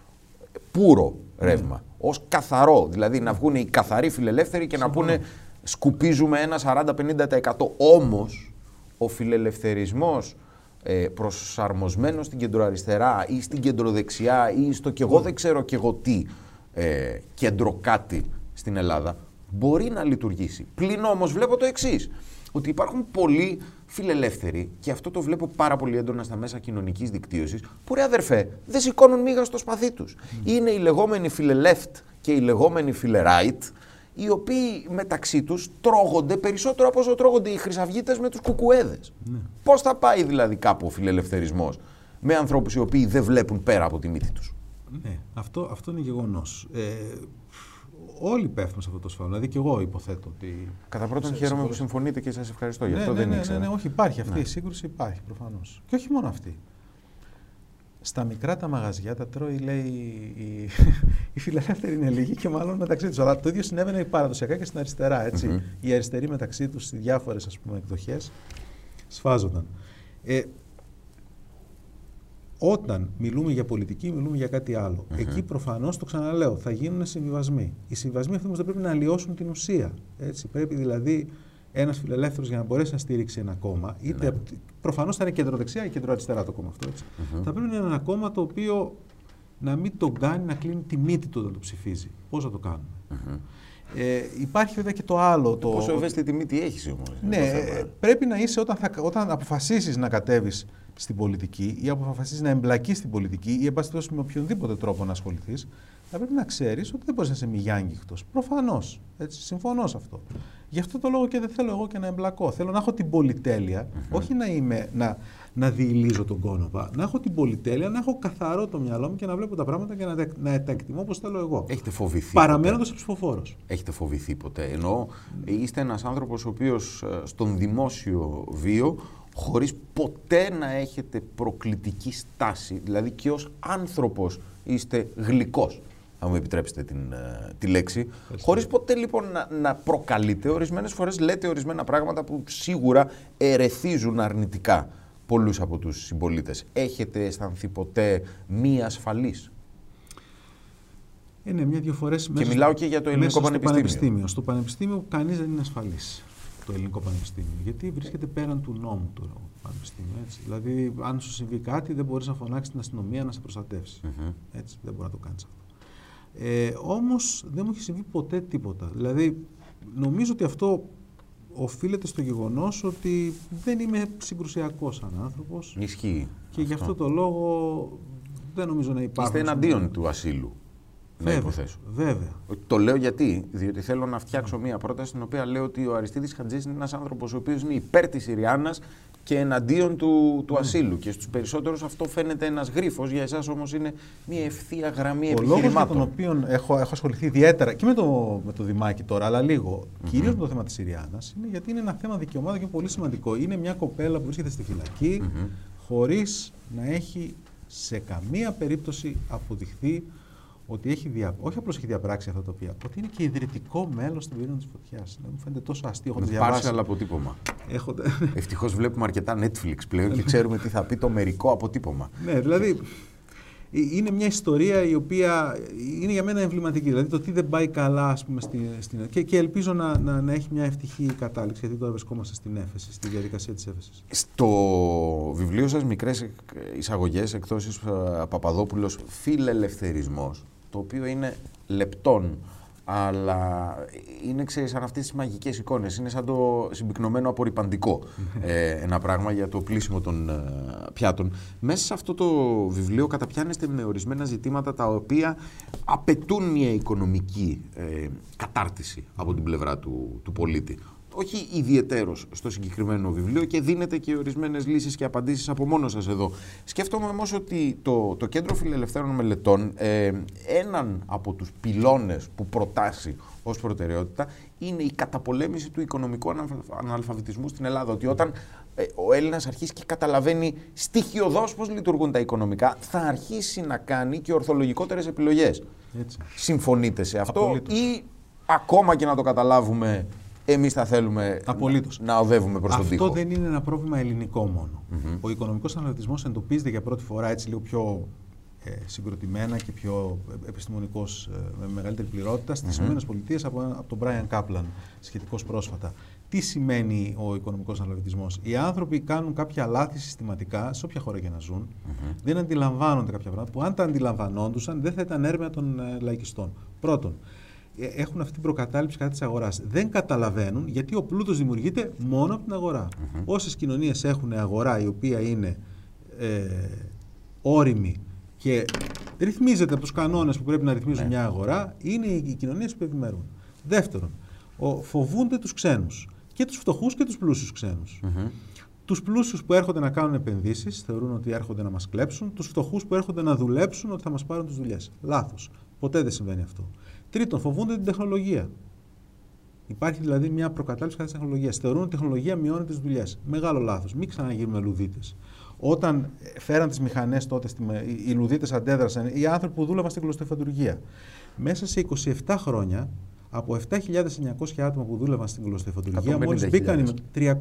πουρο ρεύμα, mm. ως καθαρό. Δηλαδή να βγουν οι καθαροί φιλελεύθεροι και να πούνε σκουπίζουμε ένα 40-50%. Όμως ο φιλελευθερισμός ε, προσαρμοσμένος στην κεντροαριστερά ή στην κεντροδεξιά ή στο και εγώ δεν ξέρω και εγώ τι ε, κέντρο κάτι στην Ελλάδα μπορεί να λειτουργήσει. Πλην όμως βλέπω το εξής ότι υπάρχουν πολλοί φιλελεύθεροι, και αυτό το βλέπω πάρα πολύ έντονα στα μέσα κοινωνικής δικτύωσης, που ρε αδερφέ, δεν σηκώνουν μίγα στο σπαθί τους. Είναι οι λεγόμενοι φιλελεύθ και οι λεγόμενοι φιλεράιτ, οι οποίοι μεταξύ τους τρώγονται περισσότερο από όσο τρώγονται οι χρυσαυγίτες με τους κουκουέδες. Ναι. Πώς θα πάει δηλαδή κάπου ο φιλελευθερισμός με ανθρώπους οι οποίοι δεν βλέπουν πέρα από τη μύτη τους; Ναι, αυτό, αυτό είναι γεγονός. Ε, όλοι πέφτουν σε αυτό το σφάλμα. Δηλαδή και εγώ υποθέτω ότι. Κατά πρώτον, χαίρομαι που συμφωνείτε και σας ευχαριστώ γι' ναι, αυτό. Ναι, δεν ναι, ήξερα. ναι, ναι, όχι, υπάρχει αυτή η σύγκρουση, υπάρχει προφανώς. Και όχι μόνο αυτή. Στα μικρά τα μαγαζιά τα τρώει, λέει, οι, οι φιλελεύθεροι είναι λίγοι και μάλλον μεταξύ τους. Αλλά το ίδιο συνέβαινε παραδοσιακά και στην αριστερά. Έτσι. Mm-hmm. Οι αριστεροί μεταξύ τους, σε διάφορες εκδοχές, σφάζονταν. Ε, όταν μιλούμε για πολιτική, μιλούμε για κάτι άλλο. Εκεί προφανώς το ξαναλέω, θα γίνουν συμβιβασμοί. Οι συμβιβασμοί αυτοί όμως δεν πρέπει να αλλοιώσουν την ουσία. Έτσι. Πρέπει δηλαδή ένας φιλελεύθερος για να μπορέσει να στηρίξει ένα κόμμα, είτε ναι. προφανώς θα είναι κεντροδεξιά ή κεντροαριστερά το κόμμα αυτό. Έτσι. Θα πρέπει να είναι ένα κόμμα το οποίο να μην τον κάνει να κλείνει τη μύτη του όταν το ψηφίζει. Πώς θα το κάνουμε. Ε, υπάρχει βέβαια και το άλλο. Το... Πόσο ευαίσθητη μύτη έχεις όμως. Ναι, πρέπει να είσαι όταν, θα, όταν αποφασίσεις να κατέβεις στην πολιτική ή αποφασίσει να εμπλακείς στην πολιτική ή εν πάση με οποιονδήποτε τρόπο να ασχοληθείς, θα πρέπει να ξέρεις ότι δεν μπορείς να είσαι μηγιάνγκυχτο. Προφανώς. Συμφωνώ σε αυτό. Γι' αυτό το λόγο και δεν θέλω εγώ και να εμπλακώ. Θέλω να έχω την πολυτέλεια, όχι να, είμαι, να, να διηλίζω τον κόνοπα, να έχω την πολυτέλεια, να έχω καθαρό το μυαλό μου και να βλέπω τα πράγματα και να, να τα εκτιμώ όπως θέλω εγώ. Έχετε φοβηθεί. Παραμένοντας ψηφοφόρος. Έχετε φοβηθεί ποτέ; Ενώ είστε ένας άνθρωπος ο οποίος ε, στον δημόσιο βίο χωρίς ποτέ να έχετε προκλητική στάση. Δηλαδή και ως άνθρωπος είστε γλυκός, αν μου επιτρέψετε την, ε, τη λέξη. Χωρί Χωρίς ποτέ λοιπόν να, να προκαλείτε. Ορισμένες φορές λέτε ορισμένα πράγματα που σίγουρα ερεθίζουν αρνητικά πολλούς από τους συμπολίτες. Έχετε αισθανθεί ποτέ μη ασφαλής. Είναι μια-δυο φορές και μιλάω και για το ελληνικό πανεπιστήμιο. Στο πανεπιστήμιο. Στο πανεπιστήμιο κανείς δεν είναι ασφαλής το ελληνικό πανεπιστήμιο. Γιατί βρίσκεται πέραν του νόμου το πανεπιστήμιο. Έτσι. Δηλαδή, αν σου συμβεί κάτι, δεν μπορείς να φωνάξεις την αστυνομία να σε προστατεύσει. Mm-hmm. Έτσι, δεν μπορεί να το κάνεις αυτό. Ε, Όμως δεν μου έχει συμβεί ποτέ τίποτα. Δηλαδή, νομίζω ότι αυτό οφείλεται στο γεγονός ότι δεν είμαι συγκρουσιακός σαν άνθρωπος. Ισχύει. Και γι' αυτό το λόγο δεν νομίζω να υπάρχει. Είστε εναντίον του ασύλου. Να υποθέσω. Βέβαια. Το λέω γιατί. Διότι θέλω να φτιάξω μία πρόταση στην οποία λέω ότι ο Αριστίδης Χατζής είναι ένας άνθρωπος ο οποίος είναι υπέρ της Συριάννας και εναντίον του, του ασύλου. Και στους περισσότερους αυτό φαίνεται ένας γρίφος, για εσάς όμως είναι μια ευθεία γραμμή ο επιχειρημάτων. Ο λόγος για τον οποίο έχω, έχω ασχοληθεί ιδιαίτερα και με το, με το Δημάκη τώρα, αλλά λίγο, mm-hmm. κυρίως με το θέμα της Συριάννας, είναι γιατί είναι ένα θέμα δικαιωμάτων και πολύ σημαντικό. Είναι μια κοπέλα που βρίσκεται στη φυλακή mm-hmm. χωρίς να έχει σε καμία περίπτωση αποδειχθεί ότι έχει δια... όχι απλώς έχει διαπράξει αυτά τα οποία, ότι είναι και ιδρυτικό μέλος στην περίοδο της φωτιάς. Δεν μου φαίνεται τόσο αστείο. Έχω διαβάσει. άλλο αποτύπωμα. Έχω... Ευτυχώς βλέπουμε αρκετά Netflix πλέον και ξέρουμε τι θα πει το μερικό αποτύπωμα. ναι, δηλαδή ε, είναι μια ιστορία η οποία είναι για μένα εμβληματική. Δηλαδή το τι δεν πάει καλά, ας πούμε, στην, στην... Και, και ελπίζω να, να, να, έχει μια ευτυχή κατάληξη, γιατί τώρα βρισκόμαστε στην έφεση, στη διαδικασία της έφεσης. Στο βιβλίο σας, Μικρές Εισαγωγές, εκδόσεις ε, Παπαδόπουλος, Φιλελευθερισμός, το οποίο είναι λεπτών, αλλά είναι ξέρεις, σαν αυτές τις μαγικές εικόνες. Είναι σαν το συμπυκνωμένο απορριπαντικό ε, ένα πράγμα για το πλήσιμο των ε, πιάτων. Μέσα σε αυτό το βιβλίο καταπιάνεστε με ορισμένα ζητήματα τα οποία απαιτούν μια οικονομική ε, κατάρτιση από την πλευρά του, του πολίτη. Όχι ιδιαιτέρως στο συγκεκριμένο βιβλίο και δίνετε και ορισμένες λύσεις και απαντήσεις από μόνος σας εδώ. Σκέφτομαι όμως ότι το, το Κέντρο Φιλελευθέρων Μελετών, ε, έναν από τους πυλώνες που προτάσει ως προτεραιότητα είναι η καταπολέμηση του οικονομικού αναλφαβητισμού στην Ελλάδα. Ότι όταν ε, ο Έλληνας αρχίσει και καταλαβαίνει στοιχειοδός πώς λειτουργούν τα οικονομικά, θα αρχίσει να κάνει και ορθολογικότερες επιλογές. Συμφωνείτε σε αυτό, Απολύτως. ή ακόμα και να το καταλάβουμε, εμείς θα θέλουμε Απολύτως. να οδεύουμε προς τον τοίχο. Αυτό δεν είναι ένα πρόβλημα ελληνικό μόνο. Ο οικονομικός αναλυτισμός εντοπίζεται για πρώτη φορά έτσι λίγο πιο ε, συγκροτημένα και πιο επιστημονικός, ε, με μεγαλύτερη πληρότητα στις mm-hmm. ΗΠΑ από, από τον Brian Kaplan σχετικώς πρόσφατα. Τι σημαίνει ο οικονομικός αναλογισμό. Οι άνθρωποι κάνουν κάποια λάθη συστηματικά σε όποια χώρα και να ζουν. Δεν αντιλαμβάνονται κάποια πράγματα που αν τα αντιλαμβανόντουσαν δεν θα ήταν έρευνα των ε, λαϊκιστών. Πρώτον, ε, έχουν αυτή την προκατάληψη κατά της αγοράς. Δεν καταλαβαίνουν γιατί ο πλούτος δημιουργείται μόνο από την αγορά. Mm-hmm. Όσες κοινωνίες έχουν αγορά η οποία είναι ε, όρημη και ρυθμίζεται από τους κανόνες που πρέπει να ρυθμίζουν ναι. μια αγορά, είναι οι κοινωνίες που ευημερούν. Δεύτερον, φοβούνται τους ξένους και τους φτωχούς και τους πλούσιους ξένους. Mm-hmm. Τους πλούσιους που έρχονται να κάνουν επενδύσεις θεωρούν ότι έρχονται να μας κλέψουν. Τους φτωχούς που έρχονται να δουλέψουν ότι θα μας πάρουν τις δουλειές. Λάθος. Ποτέ δεν συμβαίνει αυτό. Τρίτον, φοβούνται την τεχνολογία. Υπάρχει δηλαδή μια προκατάληψη κατά τη τεχνολογία. Θεωρούν ότι η τεχνολογία μειώνει τις δουλειές. Μεγάλο λάθος. Μην ξαναγίνουμε λουδίτες. Όταν φέραν τις μηχανές τότε, οι λουδίτες αντέδρασαν, οι άνθρωποι που δούλευαν στην κλωστοφαντουργία. Μέσα σε 27 χρόνια από 7.900 άτομα που δούλευαν στην κλωστοϊφαντουργία, μόλις μπήκαν 320.000.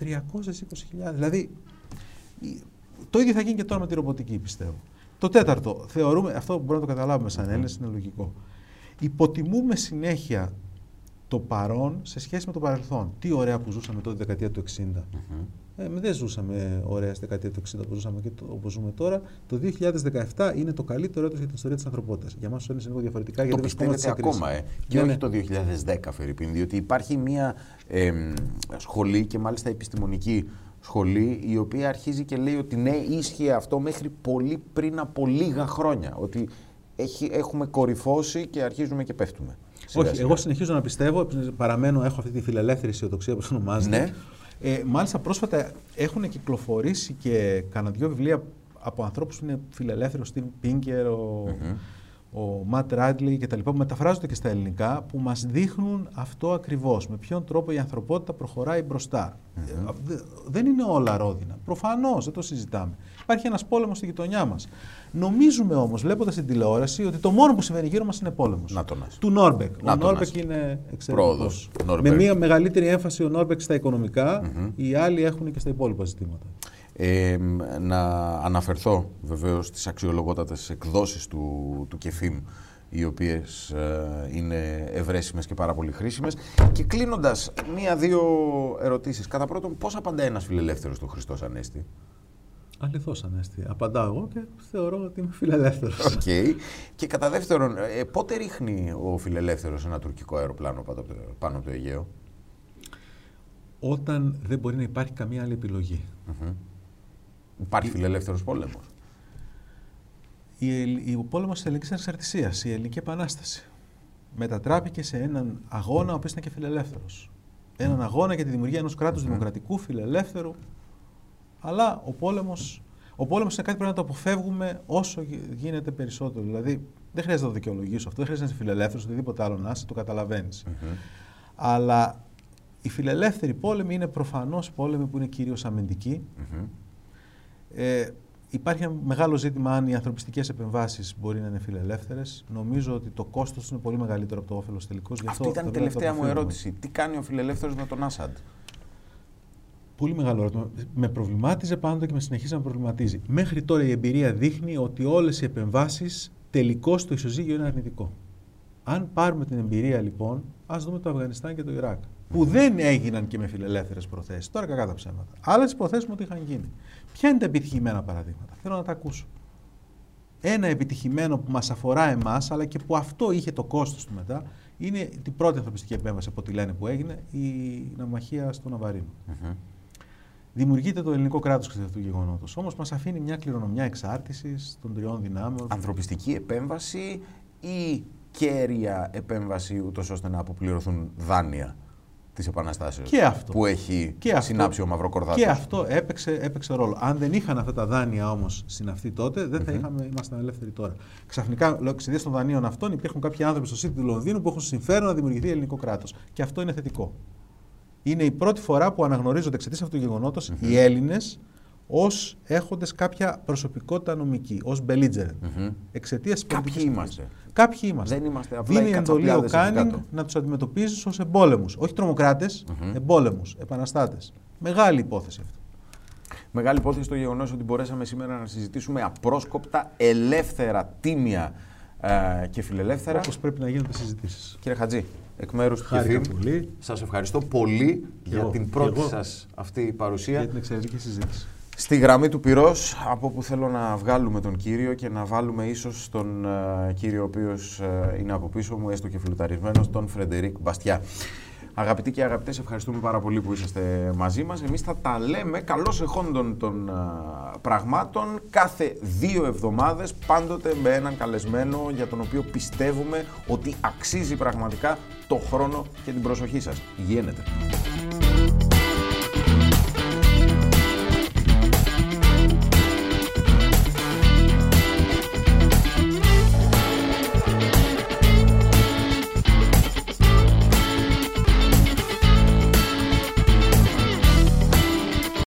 320.000. Δηλαδή, το ίδιο θα γίνει και τώρα με τη ρομποτική, πιστεύω. Το τέταρτο, θεωρούμε, αυτό που μπορούμε να το καταλάβουμε σαν Έλληνες, είναι λογικό. Υποτιμούμε συνέχεια το παρόν σε σχέση με το παρελθόν. Τι ωραία που ζούσαμε τότε, δεκαετία του 60. Ε, δεν ζούσαμε ωραία στη δεκαετία του 60 όπω ζούσαμε και το, όπως ζούμε τώρα. Το 2017 είναι το καλύτερο έτος για την ιστορία της ανθρωπότητας. Για εμά είναι λίγο διαφορετικά. Το πιστεύετε ακόμα, ε; Και ναι, όχι ναι. το 2010, Φερρυπίν, διότι υπάρχει μια ε, σχολή και μάλιστα επιστημονική σχολή η οποία αρχίζει και λέει ότι ναι, ίσχυε αυτό μέχρι πολύ πριν από λίγα χρόνια. Ότι έχει, έχουμε κορυφώσει και αρχίζουμε και πέφτουμε. Όχι, εγώ συνεχίζω να πιστεύω, παραμένω, έχω αυτή τη φιλελεύθερη αισιοδοξία που ονομάζεται. Ναι. Ε, μάλιστα πρόσφατα έχουν κυκλοφορήσει και κανένα δυο βιβλία από ανθρώπους που είναι φιλελεύθεροι, ο Στίβ Πίνκερ, ο, mm-hmm. Ο Ματ Ράντλι κτλ. που μεταφράζονται και στα ελληνικά, που μας δείχνουν αυτό ακριβώς, με ποιον τρόπο η ανθρωπότητα προχωράει μπροστά. Mm-hmm. Δεν είναι όλα ρόδινα. Προφανώς, δεν το συζητάμε. Υπάρχει ένας πόλεμος στη γειτονιά μας. Νομίζουμε όμως, βλέποντας την τηλεόραση, ότι το μόνο που συμβαίνει γύρω μας είναι πόλεμος. Του Νόρμπεκ. Ο Νόρμπεκ είναι εξαιρετικός. Με μια μεγαλύτερη έμφαση ο Νόρμπεκ στα οικονομικά, mm-hmm. οι άλλοι έχουν και στα υπόλοιπα ζητήματα. Ε, να αναφερθώ βεβαίως στις αξιολογότατες εκδόσεις του, του ΚΕΦΙΜ οι οποίες ε, είναι ευρέσιμες και πάρα πολύ χρήσιμες. Και κλείνοντας, μία-δύο ερωτήσεις. Κατά πρώτον, πώς απαντά ένας φιλελεύθερος του Χριστός Ανέστη. Αληθώς ανέστη. Απαντάω εγώ και θεωρώ ότι είμαι φιλελεύθερος. OK. Okay. Και κατά δεύτερον, ε, πότε ρίχνει ο φιλελεύθερος ένα τουρκικό αεροπλάνο πάνω από το Αιγαίο; Όταν δεν μπορεί να υπάρχει καμία άλλη επιλογή. Mm-hmm. Υπάρχει φιλελεύθερος πόλεμος. Ο πόλεμος της ελληνικής ανεξαρτησίας, η ελληνική επανάσταση, μετατράπηκε σε έναν αγώνα ο οποίος ήταν και φιλελεύθερος. Έναν αγώνα για τη δημιουργία ενός κράτους δημοκρατικού, φιλελεύθερου, αλλά ο πόλεμος ο πόλεμος είναι κάτι που πρέπει να το αποφεύγουμε όσο γίνεται περισσότερο. Δηλαδή, δεν χρειάζεται να το δικαιολογήσω αυτό, δεν χρειάζεται να είσαι φιλελεύθερος, οτιδήποτε άλλο να είσαι, το καταλαβαίνεις. Αλλά οι φιλελεύθεροι πόλεμοι είναι προφανώς πόλεμοι που είναι κυρίως αμυντικοί. Ε, υπάρχει ένα μεγάλο ζήτημα αν οι ανθρωπιστικές επεμβάσεις μπορεί να είναι φιλελεύθερες. Νομίζω ότι το κόστος είναι πολύ μεγαλύτερο από το όφελος τελικώς. Αυτή ήταν η τελευταία μου ερώτηση. Τι κάνει ο φιλελεύθερος με τον Άσαντ; Πολύ μεγάλο ερώτημα. Με προβλημάτιζε πάντοτε και με συνεχίζει να με προβληματίζει. Μέχρι τώρα η εμπειρία δείχνει ότι όλες οι επεμβάσεις τελικώς το ισοζύγιο είναι αρνητικό. Αν πάρουμε την εμπειρία λοιπόν, ας δούμε το Αφγανιστάν και το Ιράκ. Που δεν έγιναν και με φιλελεύθερες προθέσεις. Τώρα κακά τα ψέματα. Άλλες υποθέσει μου ότι είχαν γίνει. Ποια είναι τα επιτυχημένα παραδείγματα; Θέλω να τα ακούσω. Ένα επιτυχημένο που μας αφορά εμάς, αλλά και που αυτό είχε το κόστος του μετά, είναι την πρώτη ανθρωπιστική επέμβαση από ό,τι λένε που έγινε, η ναυμαχία στο Ναβαρίνο δημιουργείται το ελληνικό κράτος εξ αυτού του γεγονότος. Όμως μας αφήνει μια κληρονομιά εξάρτησης των τριών δυνάμεων. Ανθρωπιστική επέμβαση ή κέρια επέμβαση, ούτως ώστε να αποπληρωθούν δάνεια; Της Επαναστάσεως. Και αυτό. Που έχει Και αυτό. συνάψει ο Μαυροκορδάτο. Και αυτό έπαιξε, έπαιξε ρόλο. Αν δεν είχαν αυτά τα δάνεια όμως συναυθεί τότε, δεν θα είχαμε, ήμασταν ελεύθεροι τώρα. Ξαφνικά, λόγω εξαιτία των δανείων αυτών, υπάρχουν κάποιοι άνθρωποι στο City του Λονδίνου που έχουν συμφέρον να δημιουργηθεί ελληνικό κράτος. Και αυτό είναι θετικό. Είναι η πρώτη φορά που αναγνωρίζονται εξαιτίας αυτού του γεγονότος οι Έλληνες ως έχοντες κάποια προσωπικότητα νομική, ως belligerent. Εξαιτίας της Κάποιοι πολιτικής είμαστε. Κάποιοι είμαστε. Δεν είμαστε απλά Δίνει οι εντολή ο κατσαπλιάδες εκεί Κάνινγκ κάτω. να τους αντιμετωπίζεις ως εμπόλεμους. Όχι τρομοκράτες, εμπόλεμους, επαναστάτες. Μεγάλη υπόθεση αυτό. Μεγάλη υπόθεση το γεγονός ότι μπορέσαμε σήμερα να συζητήσουμε απρόσκοπτα, ελεύθερα, τίμια ε, και φιλελεύθερα. Όπως πρέπει να γίνονται συζητήσεις. Κύριε Χατζή, εκ μέρους του Χάρηκα ΚΕΦΙΜ, πολύ σας ευχαριστώ πολύ για εγώ. την Και πρώτη εγώ. σας αυτή παρουσία. για την εξαιρετική συζήτηση. Στη γραμμή του πυρός, από που θέλω να βγάλουμε τον κύριο και να βάλουμε ίσως τον ε, κύριο ο οποίος ε, είναι από πίσω μου, έστω και φιλουταρισμένος, τον Φρεντερίκ Μπαστιά. Αγαπητοί και αγαπητές, ευχαριστούμε πάρα πολύ που είσαστε μαζί μας. Εμείς θα τα λέμε καλώς εχόντων των ε, πραγμάτων κάθε δύο εβδομάδες, πάντοτε με έναν καλεσμένο για τον οποίο πιστεύουμε ότι αξίζει πραγματικά το χρόνο και την προσοχή σας. Υγιένετε.